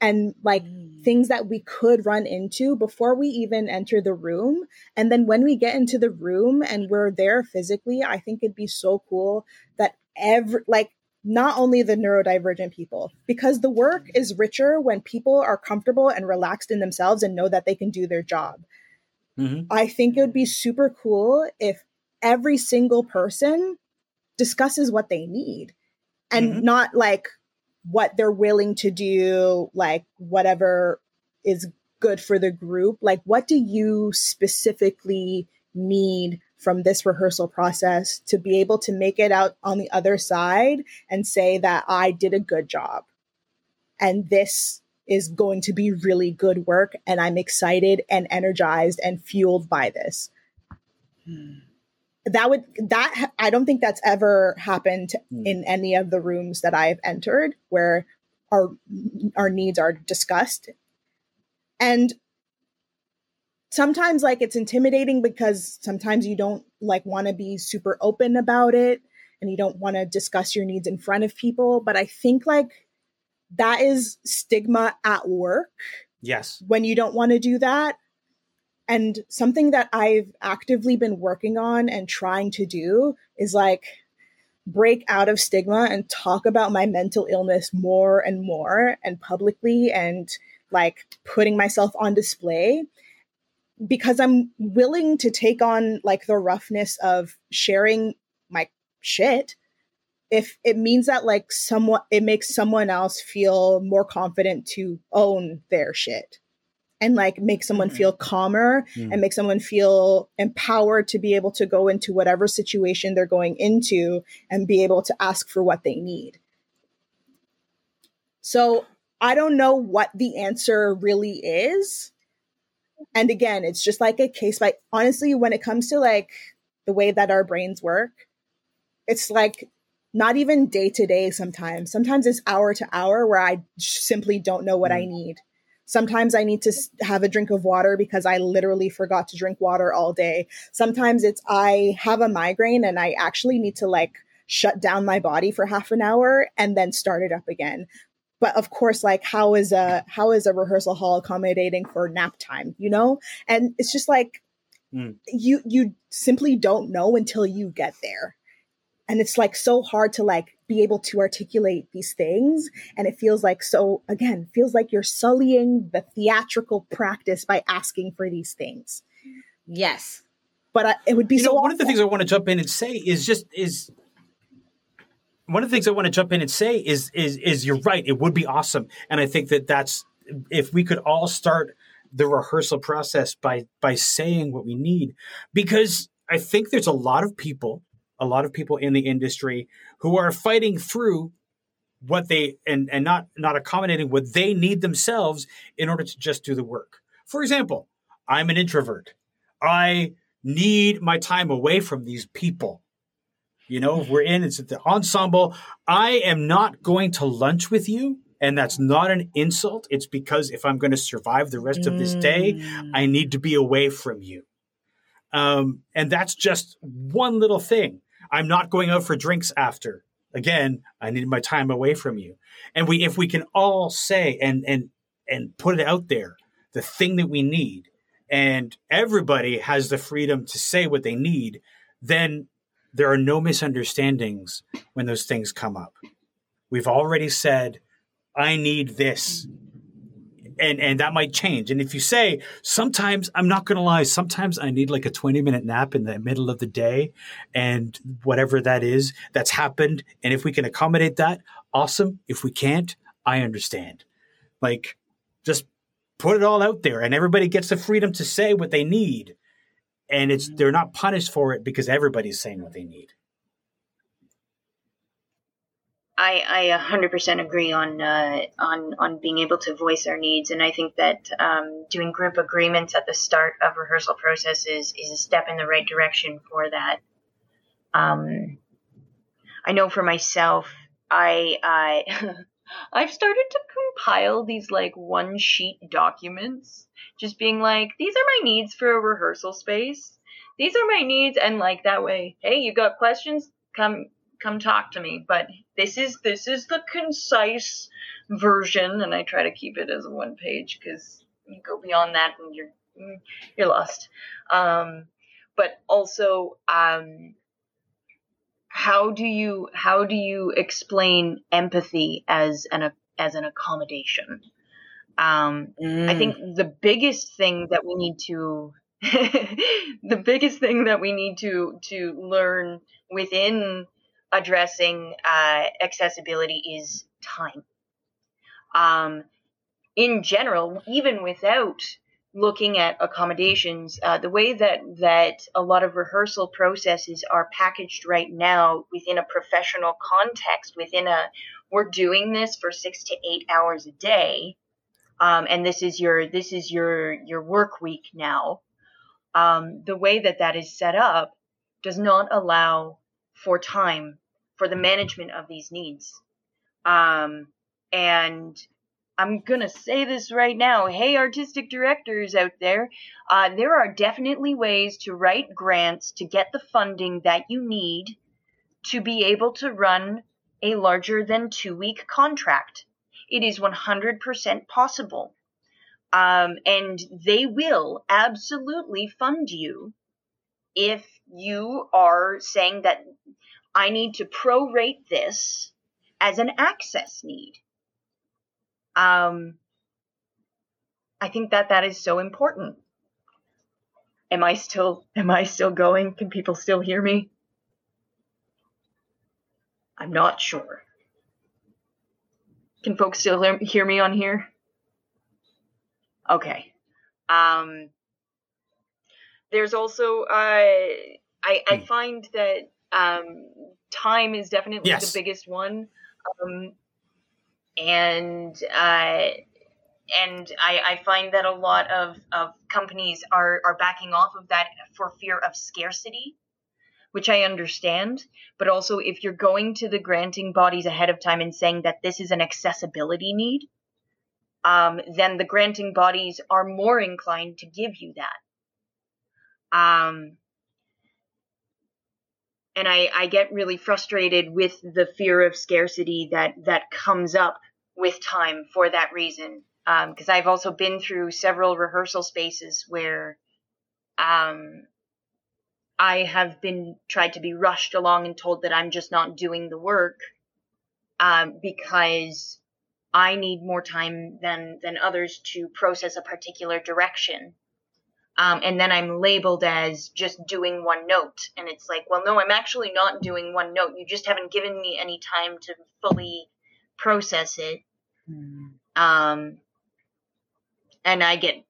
and like mm. things that we could run into before we even enter the room and then when we get into the room and we're there physically i think it'd be so cool that every like not only the neurodivergent people, because the work is richer when people are comfortable and relaxed in themselves and know that they can do their job. Mm-hmm. I think it would be super cool if every single person discusses what they need and mm-hmm. not like what they're willing to do, like whatever is good for the group. Like, what do you specifically need from this rehearsal process to be able to make it out on the other side and say that I did a good job. And this is going to be really good work. And I'm excited and energized and fueled by this. Hmm. That would, that, I don't think that's ever happened hmm. in any of the rooms that I've entered where our, our needs are discussed. And sometimes like it's intimidating because sometimes you don't like want to be super open about it and you don't want to discuss your needs in front of people but i think like that is stigma at work. Yes. When you don't want to do that and something that i've actively been working on and trying to do is like break out of stigma and talk about my mental illness more and more and publicly and like putting myself on display because I'm willing to take on like the roughness of sharing my shit if it means that like someone it makes someone else feel more confident to own their shit and like make someone mm-hmm. feel calmer mm-hmm. and make someone feel empowered to be able to go into whatever situation they're going into and be able to ask for what they need. So I don't know what the answer really is and again, it's just like a case by honestly, when it comes to like the way that our brains work, it's like not even day to day sometimes. Sometimes it's hour to hour where I simply don't know what mm. I need. Sometimes I need to have a drink of water because I literally forgot to drink water all day. Sometimes it's I have a migraine and I actually need to like shut down my body for half an hour and then start it up again but of course like how is a how is a rehearsal hall accommodating for nap time you know and it's just like mm. you you simply don't know until you get there and it's like so hard to like be able to articulate these things. And it feels like so again feels like you're sullying the theatrical practice by asking for these things. Yes. But I, it would be you so know, one of the things i want to jump in and say is just is one of the things I want to jump in and say is is is you're right. It would be awesome, and I think that that's if we could all start the rehearsal process by by saying what we need, because I think there's a lot of people, a lot of people in the industry who are fighting through what they and and not not accommodating what they need themselves in order to just do the work. For example, I'm an introvert. I need my time away from these people. You know, we're in, it's the ensemble. I am not going to lunch with you. And that's not an insult. It's because if I'm going to survive the rest of this day, I mm. need to be away from you. Um, and that's just one little thing. I'm not going out for drinks after. Again, I need my time away from you. And we, if we can all say and and and put it out there, the thing that we need, and everybody has the freedom to say what they need, then there are no misunderstandings when those things come up. We've already said, I need this. And and that might change. And if you say, sometimes I'm not gonna lie, sometimes I need like a 20 minute nap in the middle of the day and whatever that is, that's happened. And if we can accommodate that, awesome. If we can't, I understand. Like just put it all out there and everybody gets the freedom to say what they need and it's they're not punished for it because everybody's saying what they need I, I 100% agree on uh, on on being able to voice our needs, and I think that um, doing group agreements at the start of rehearsal processes is a step in the right direction for that. Um, I know for myself, I I I've started to compile these like one sheet documents, just being like, these are my needs for a rehearsal space. These are my needs, and like that way, hey, you got questions? Come come talk to me. But this is this is the concise version, and I try to keep it as a one page because you go beyond that and you're you're lost. Um, but also, um, how do you how do you explain empathy as an as an accommodation? Um, mm. I think the biggest thing that we need to the biggest thing that we need to to learn within addressing uh, accessibility is time. Um, in general, even without looking at accommodations, uh, the way that that a lot of rehearsal processes are packaged right now within a professional context, within a we're doing this for six to eight hours a day, um, and this is your this is your your work week now. Um, the way that that is set up does not allow for time for the management of these needs. Um, and I'm gonna say this right now. Hey, artistic directors out there, uh, there are definitely ways to write grants to get the funding that you need to be able to run a larger than two week contract. It is 100% possible. Um, and they will absolutely fund you if you are saying that I need to prorate this as an access need. Um, I think that that is so important. Am I still am I still going? Can people still hear me? I'm not sure. Can folks still hear me on here? Okay. Um, there's also uh, I I hmm. find that um, time is definitely yes. the biggest one, um, and uh, and I, I find that a lot of, of companies are are backing off of that for fear of scarcity, which I understand. But also, if you're going to the granting bodies ahead of time and saying that this is an accessibility need, um, then the granting bodies are more inclined to give you that. Um, and I, I get really frustrated with the fear of scarcity that that comes up with time for that reason. Because um, I've also been through several rehearsal spaces where um, I have been tried to be rushed along and told that I'm just not doing the work um, because I need more time than than others to process a particular direction. Um, and then I'm labeled as just doing one note. And it's like, well, no, I'm actually not doing one note. You just haven't given me any time to fully process it. Mm. Um, and I get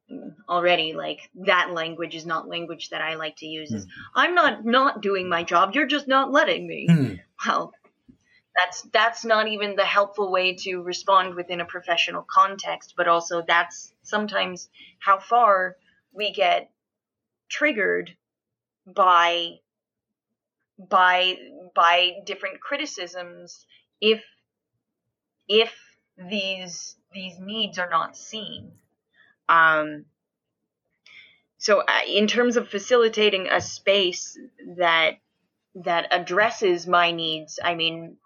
already like that language is not language that I like to use. Mm. I'm not not doing my job. You're just not letting me. Mm. Well, that's that's not even the helpful way to respond within a professional context, but also that's sometimes how far we get triggered by by by different criticisms if if these these needs are not seen. Um so uh, in terms of facilitating a space that that addresses my needs i mean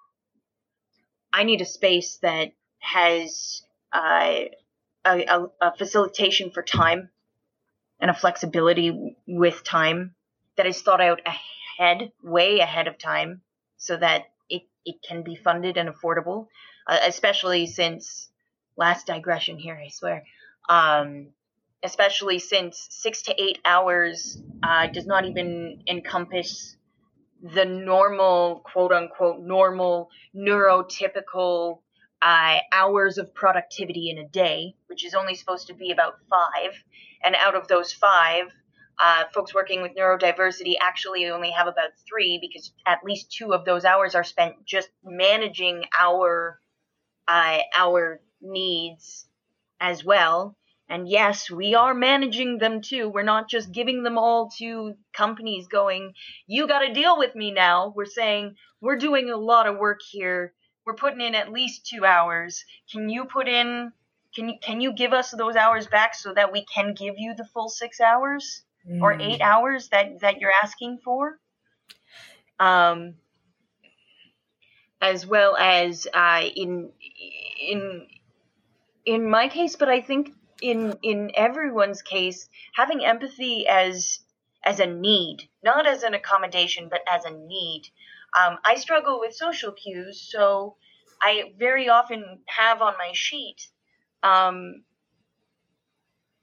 i need a space that has uh, a, a, a facilitation for time and a flexibility with time that is thought out ahead, way ahead of time, so that it, it can be funded and affordable, uh, especially since, last digression here, I swear, um, especially since six to eight hours uh, does not even encompass the normal, quote unquote, normal neurotypical uh, hours of productivity in a day, which is only supposed to be about five. And out of those five, uh, folks working with neurodiversity actually only have about three because at least two of those hours are spent just managing our uh, our needs as well. And yes, we are managing them too. We're not just giving them all to companies going, you got to deal with me now. We're saying, we're doing a lot of work here. We're putting in at least two hours. Can you put in, can you, can you give us those hours back so that we can give you the full six hours mm. or eight hours that, that you're asking for? Um, as well as uh, in in in my case, but I think in in everyone's case, having empathy as as a need, not as an accommodation, but as a need. Um, I struggle with social cues, so I very often have on my sheet. Um,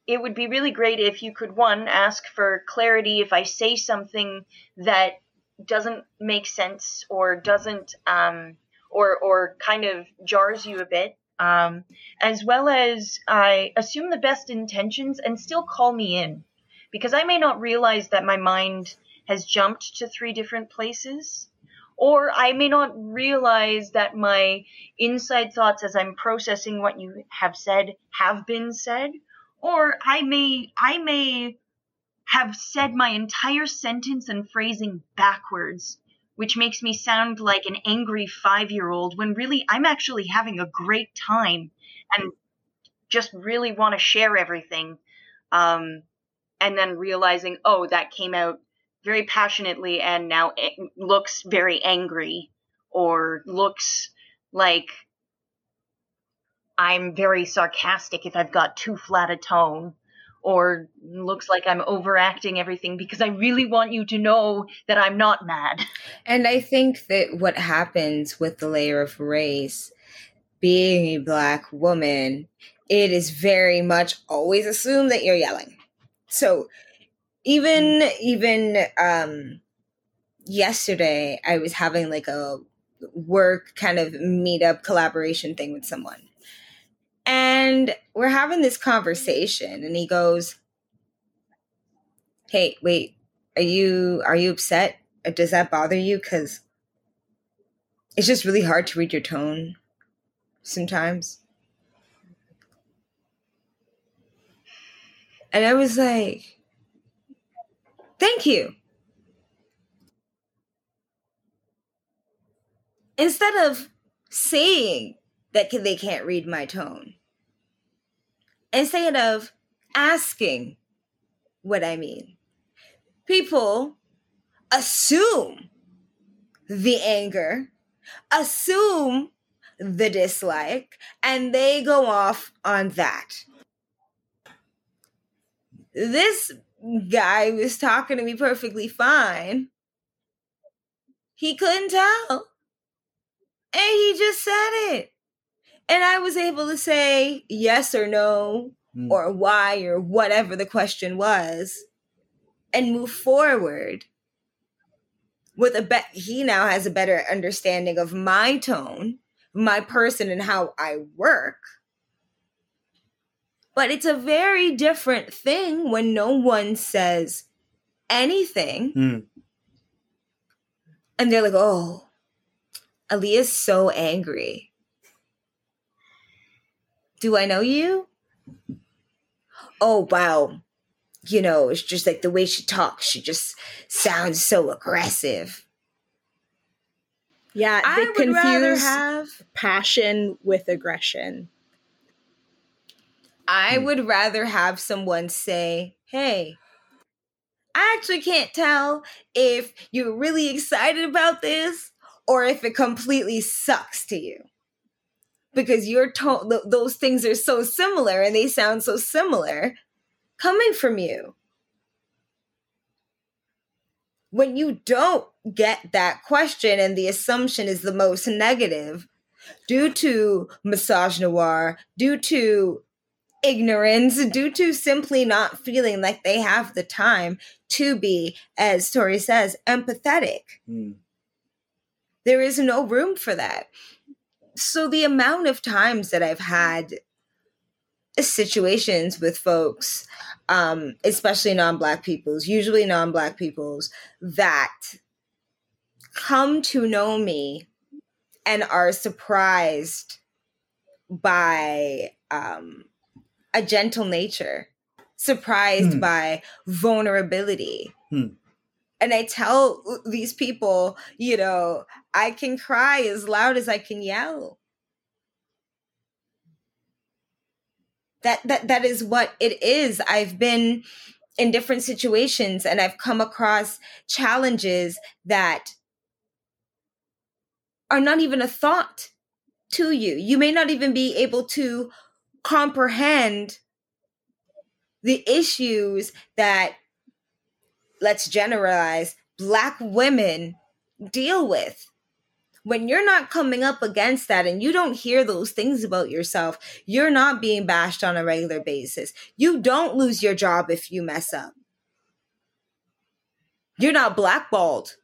it would be really great if you could one ask for clarity if I say something that doesn't make sense or doesn't um, or or kind of jars you a bit um, as well as I assume the best intentions and still call me in because I may not realize that my mind has jumped to three different places. Or I may not realize that my inside thoughts as I'm processing what you have said have been said. Or I may, I may have said my entire sentence and phrasing backwards which makes me sound like an angry five year old when really I'm actually having a great time and just really want to share everything. Um, and then realizing, oh, that came out very passionately and now looks very angry or looks like I'm very sarcastic if I've got too flat a tone or looks like I'm overacting everything because I really want you to know that I'm not mad. And I think that what happens with the layer of race, being a black woman, it is very much always assumed that you're yelling. So even even um yesterday I was having like a work kind of meetup collaboration thing with someone and we're having this conversation and he goes, "Hey, wait. Are you are you upset? Does that bother you cuz it's just really hard to read your tone sometimes." And I was like, "Thank you." Instead of saying that they can't read my tone, instead of asking what I mean. People assume the anger, assume the dislike, and they go off on that. This guy was talking to me perfectly fine. He couldn't tell. And he just said it. And I was able to say yes or no mm. or why or whatever the question was and move forward with a bet he now has a better understanding of my tone, my person and how I work. But it's a very different thing when no one says anything. Mm. And they're like, oh, Aaliyah's so angry. Do I know you? Oh, wow. You know, it's just like the way she talks, she just sounds so aggressive. Yeah, they I confuse have passion with aggression. I hmm. would rather have someone say, "Hey, I actually can't tell if you're really excited about this or if it completely sucks to you." because your tone th- those things are so similar and they sound so similar coming from you when you don't get that question and the assumption is the most negative due to misogynoir, due to ignorance, due to simply not feeling like they have the time to be, as Tori says, empathetic. Mm. There is no room for that. So the amount of times that I've had situations with folks, um, especially non-black peoples, usually non-black peoples, that come to know me and are surprised by um, a gentle nature, surprised hmm. by vulnerability. Hmm. And I tell these people, you know, I can cry as loud as I can yell. That that that is what it is. I've been in different situations and I've come across challenges that are not even a thought to you. You may not even be able to comprehend the issues that, let's generalize, Black women deal with. When you're not coming up against that and you don't hear those things about yourself, you're not being bashed on a regular basis. You don't lose your job if you mess up. You're not blackballed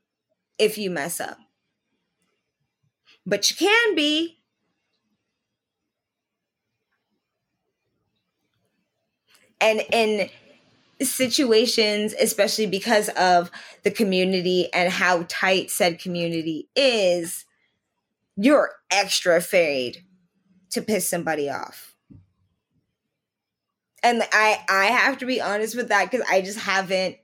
if you mess up but you can be. And in situations, especially because of the community and how tight said community is, you're extra afraid to piss somebody off. And I I have to be honest with that because I just haven't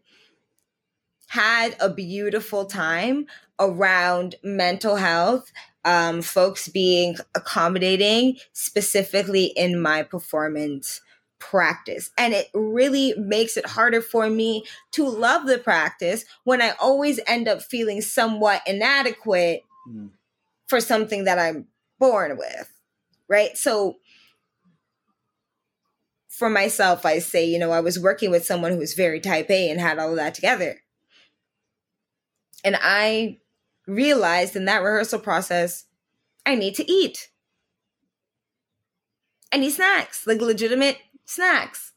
had a beautiful time around mental health um, folks being accommodating specifically in my performance practice. And it really makes it harder for me to love the practice when I always end up feeling somewhat inadequate mm. for something that I'm born with. Right. So for myself, I say, you know, I was working with someone who was very type A and had all of that together. And I realized in that rehearsal process, I need to eat. I need snacks, like legitimate snacks.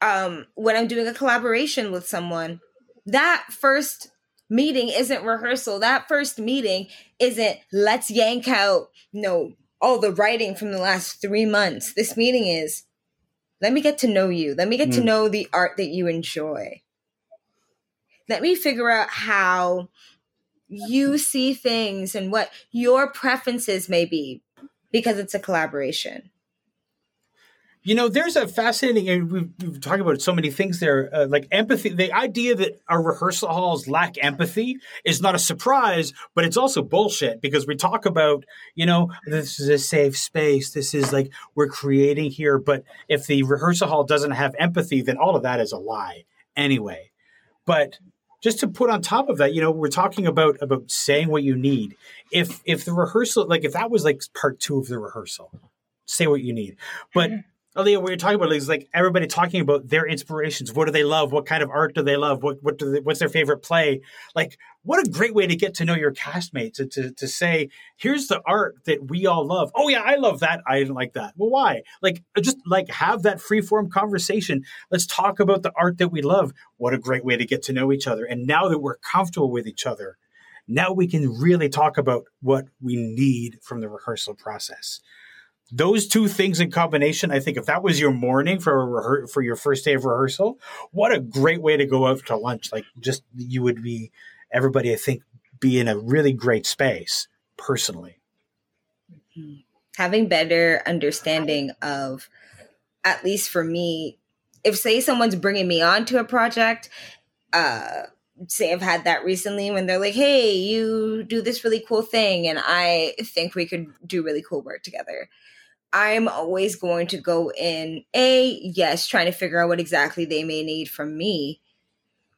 Um, when I'm doing a collaboration with someone, that first meeting isn't rehearsal. That first meeting isn't let's yank out, you know, all the writing from the last three months. This meeting is let me get to know you. Let me get mm. to hmm. know the art that you enjoy. Let me figure out how you see things and what your preferences may be because it's a collaboration. You know, there's a fascinating, and we've, we've talked about so many things there, uh, like empathy. The idea that our rehearsal halls lack empathy is not a surprise, but it's also bullshit because we talk about, you know, this is a safe space. This is like we're creating here. But if the rehearsal hall doesn't have empathy, then all of that is a lie anyway. But just to put on top of that, you know, we're talking about about saying what you need. If if the rehearsal, like if that was like part two of the rehearsal, say what you need. But mm-hmm. Oh, Aaliyah, what you're talking about is like everybody talking about their inspirations. What do they love? What kind of art do they love? What what do they, what's their favorite play? Like, what a great way to get to know your castmates to, to to say, here's the art that we all love. Oh yeah, I love that. I didn't like that. Well, why? Like, uh, just like have that free form conversation. Let's talk about the art that we love. What a great way to get to know each other. And now that we're comfortable with each other, now we can really talk about what we need from the rehearsal process those two things in combination, I think if that was your morning for a rehe- for your first day of rehearsal, what a great way to go out to lunch. Like just you would be everybody I think be in a really great space personally. Mm-hmm. Having better understanding of at least for me, if say someone's bringing me on to a project, uh say I've had that recently when they're like, "Hey, you do this really cool thing and I think we could do really cool work together." I'm always going to go in a yes, trying to figure out what exactly they may need from me,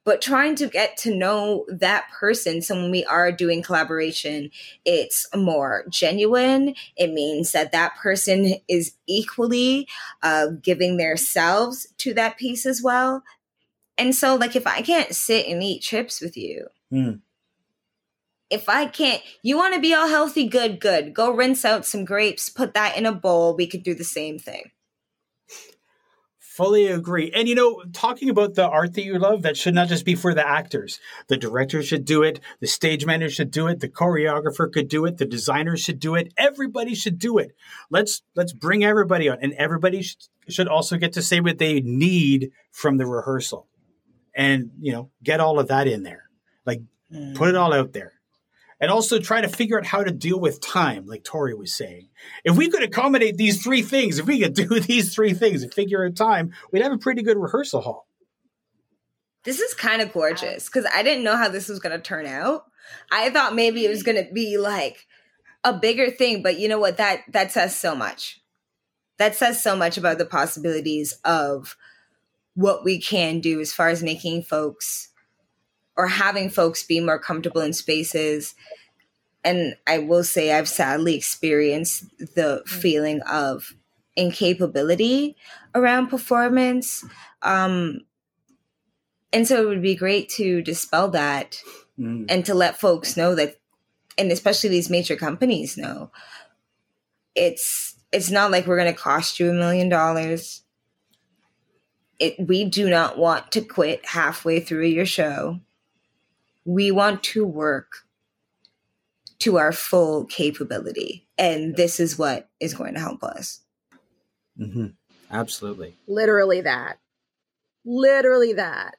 but trying to get to know that person. So when we are doing collaboration, it's more genuine. It means that that person is equally uh, giving selves to that piece as well. And so, like, if I can't sit and eat chips with you, Mm. If I can't, you want to be all healthy, good, good. Go rinse out some grapes, put that in a bowl. We could do the same thing. Fully agree. And you know, talking about the art that you love, that should not just be for the actors. The director should do it, the stage manager should do it, the choreographer could do it, the designer should do it, everybody should do it. Let's let's bring everybody on and everybody should, should also get to say what they need from the rehearsal. And, you know, get all of that in there. Like put it mm. all out there. And also try to figure out how to deal with time, like Tori was saying. If we could accommodate these three things, if we could do these three things and figure out time, we'd have a pretty good rehearsal hall. This is kind of gorgeous because I didn't know how this was going to turn out. I thought maybe it was going to be like a bigger thing, but you know what? That that says so much. That says so much about the possibilities of what we can do as far as making folks or having folks be more comfortable in spaces. And I will say, I've sadly experienced the feeling of incapability around performance. Um, and so it would be great to dispel that Mm. and to let folks know that, and especially these major companies know, it's it's not like we're going to cost you a million dollars. It we do not want to quit halfway through your show we want to work to our full capability. And this is what is going to help us. Mm-hmm. Absolutely. Literally that. Literally that.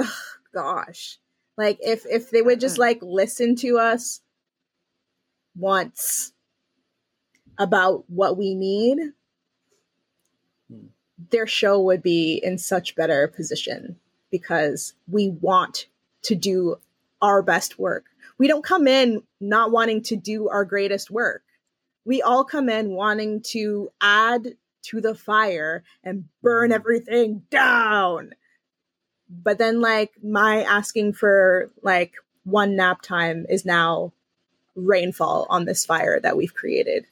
Ugh, gosh. Like if if they would just like listen to us once about what we need, Hmm. their show would be in such better position because we want to do our best work. We don't come in not wanting to do our greatest work. We all come in wanting to add to the fire and burn mm-hmm. everything down. But then, like, my asking for like one nap time is now rainfall on this fire that we've created.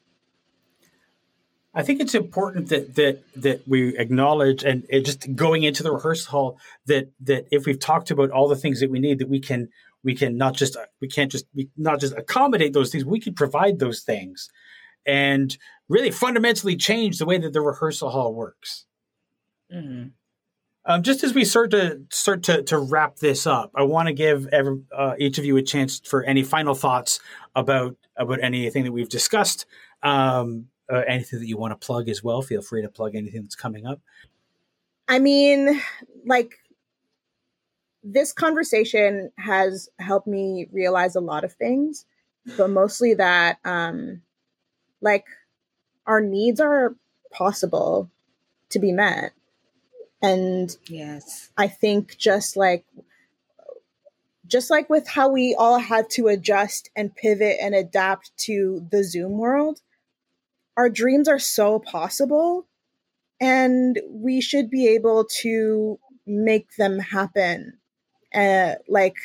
I think it's important that that that we acknowledge and just going into the rehearsal hall that that if we've talked about all the things that we need that we can we can not just we can't just we not just accommodate those things we can provide those things and really fundamentally change the way that the rehearsal hall works. Mm-hmm. Um, just as we start to start to, to wrap this up, I want to give every, uh, each of you a chance for any final thoughts about about anything that we've discussed. Um, uh, anything that you want to plug as well, feel free to plug anything that's coming up. I mean, like, this conversation has helped me realize a lot of things, but mostly that, um, like, our needs are possible to be met. And Yes. I think just like just like with how we all had to adjust and pivot and adapt to the Zoom world, our dreams are so possible and we should be able to make them happen. Uh, like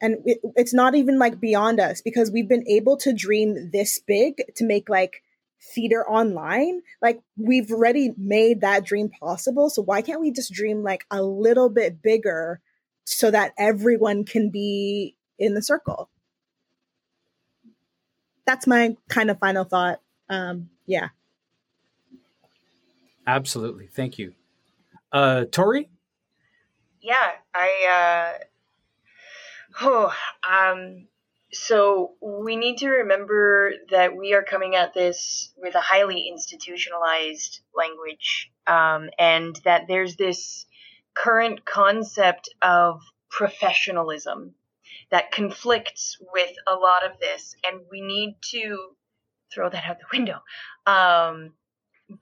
and it, it's not even like beyond us because we've been able to dream this big to make like theater online. Like we've already made that dream possible so why can't we just dream like a little bit bigger so that everyone can be in the circle? That's my kind of final thought um yeah. Absolutely, thank you, uh, Tori. yeah, I uh oh um so we need to remember that we are coming at this with a highly institutionalized language um and that there's this current concept of professionalism that conflicts with a lot of this and we need to throw that out the window. Um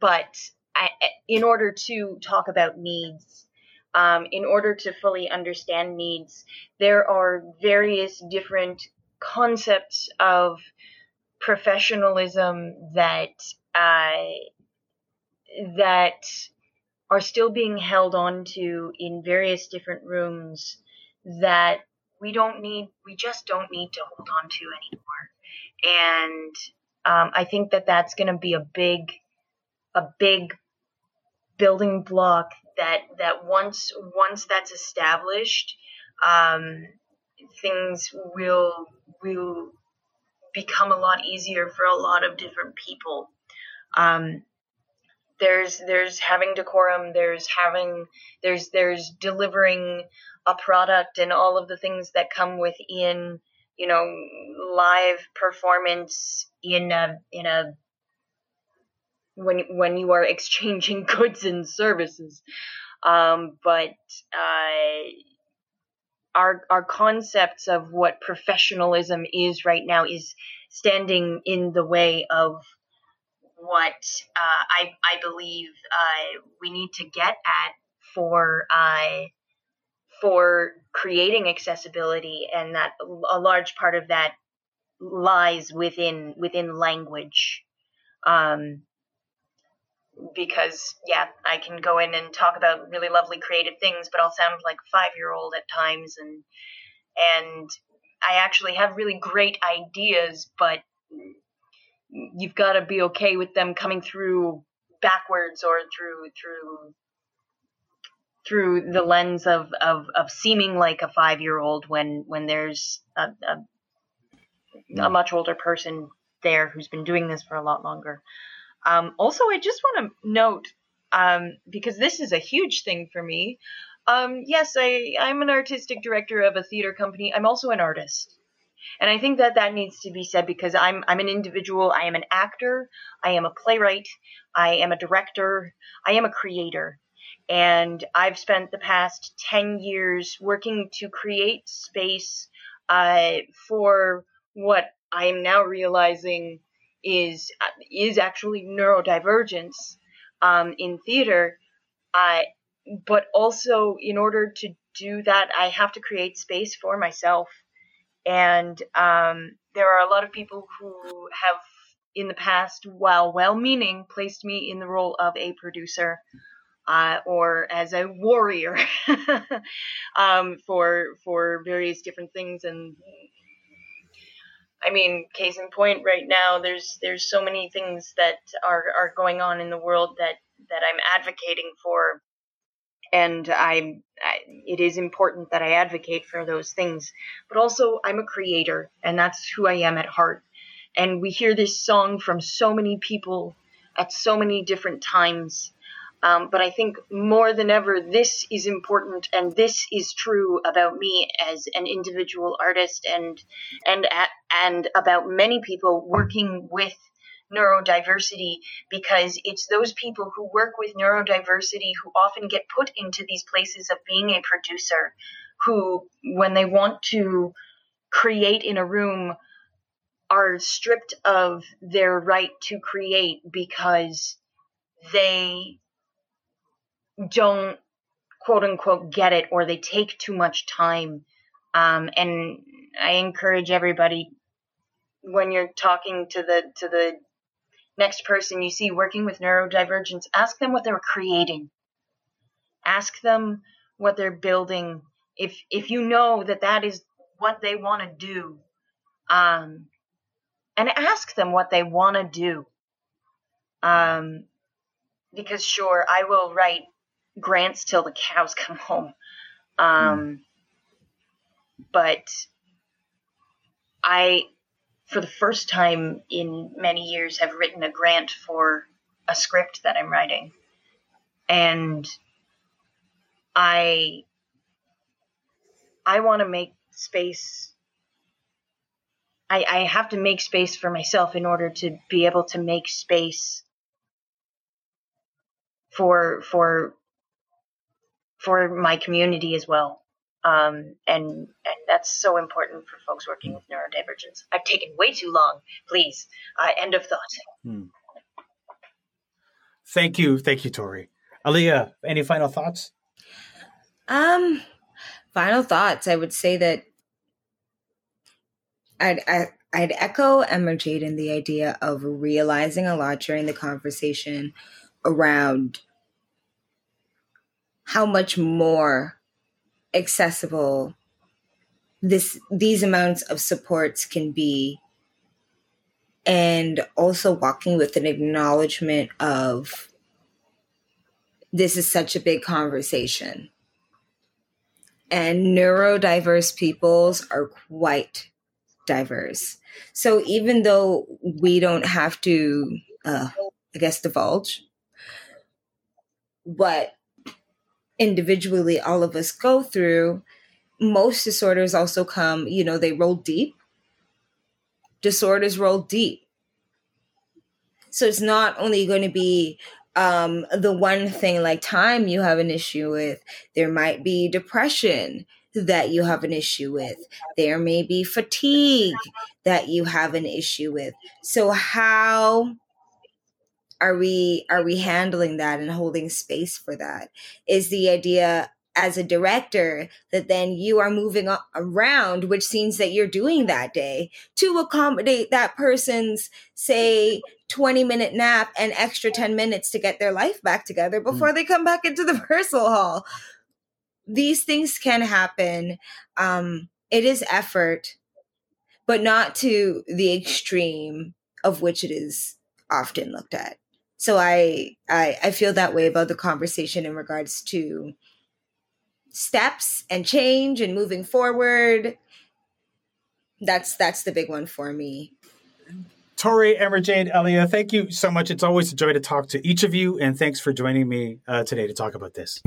but I, in order to talk about needs um, in order to fully understand needs, there are various different concepts of professionalism that uh, that are still being held on to in various different rooms that we don't need we just don't need to hold on to anymore. And um, i think that that's going to be a big a big building block that that once once that's established, um, things will will become a lot easier for a lot of different people. Um, there's there's having decorum. There's having there's there's delivering a product and all of the things that come within you know live performance in a in a when when you are exchanging goods and services. Um, but uh, our our concepts of what professionalism is right now is standing in the way of what uh, I I believe uh, we need to get at for uh, for creating accessibility, and that a large part of that lies within within language. Um, because yeah, I can go in and talk about really lovely creative things, but I'll sound like five year old at times, and and I actually have really great ideas, but you've got to be okay with them coming through backwards or through through through the lens of of, of seeming like a five year old when when there's a, a, a much older person there who's been doing this for a lot longer. Um, also, I just want to note um, because this is a huge thing for me. Um, yes, I, I'm an artistic director of a theater company. I'm also an artist. And I think that that needs to be said because I'm I'm an individual. I am an actor. I am a playwright. I am a director. I am a creator. And I've spent the past 10 years working to create space uh, for what I am now realizing is is actually neurodivergence um, in theater. Uh, but also, in order to do that, I have to create space for myself. And um, there are a lot of people who have, in the past, while well meaning, placed me in the role of a producer uh, or as a warrior um, for for various different things. And I mean, case in point, right now there's there's so many things that are are going on in the world that that I'm advocating for, and I, I it is important that I advocate for those things. But also, I'm a creator, and that's who I am at heart. And we hear this song from so many people at so many different times um, but I think more than ever, this is important, and this is true about me as an individual artist, and and and about many people working with neurodiversity because it's those people who work with neurodiversity who often get put into these places of being a producer who when they want to create in a room are stripped of their right to create because they don't quote unquote get it or they take too much time. Um, and I encourage everybody when you're talking to the to the next person you see working with neurodivergence, ask them what they're creating. Ask them what they're building. If if you know that that is what they want to do, um, and ask them what they want to do. Um, because sure, I will write grants till the cows come home. Um, mm. But I, for the first time in many years, have written a grant for a script that I'm writing. And I I want to make space. I, I have to make space for myself in order to be able to make space for for for my community as well. Um, and, and, that's so important for folks working with neurodivergence. I've taken way too long. Please, uh, end of thought. Hmm. Thank you, thank you, Tori. Aliyah, any final thoughts? Um, final thoughts. I would say that I'd I, would i would echo Emerjade in the idea of realizing a lot during the conversation around how much more accessible this these amounts of supports can be and also walking with an acknowledgement of this is such a big conversation. And neurodiverse peoples are quite diverse. So even though we don't have to, uh, I guess, divulge what individually all of us go through, most disorders also come, you know, they roll deep. Disorders roll deep. So it's not only going to be um, the one thing like time you have an issue with, there might be depression that you have an issue with, there may be fatigue that you have an issue with. So, how are we are we handling that and holding space for that is the idea as a director that then you are moving around which scenes that you're doing that day to accommodate that person's say 20 minute nap and extra 10 minutes to get their life back together mm. before mm. they come back into the rehearsal hall these things can happen um it is effort but not to the extreme of which it is often looked at so I, I i feel that way about the conversation in regards to steps and change and moving forward that's that's the big one for me Tori, Emerjade, Elia, thank you so much. It's always a joy to talk to each of you, and thanks for joining me uh, today to talk about this.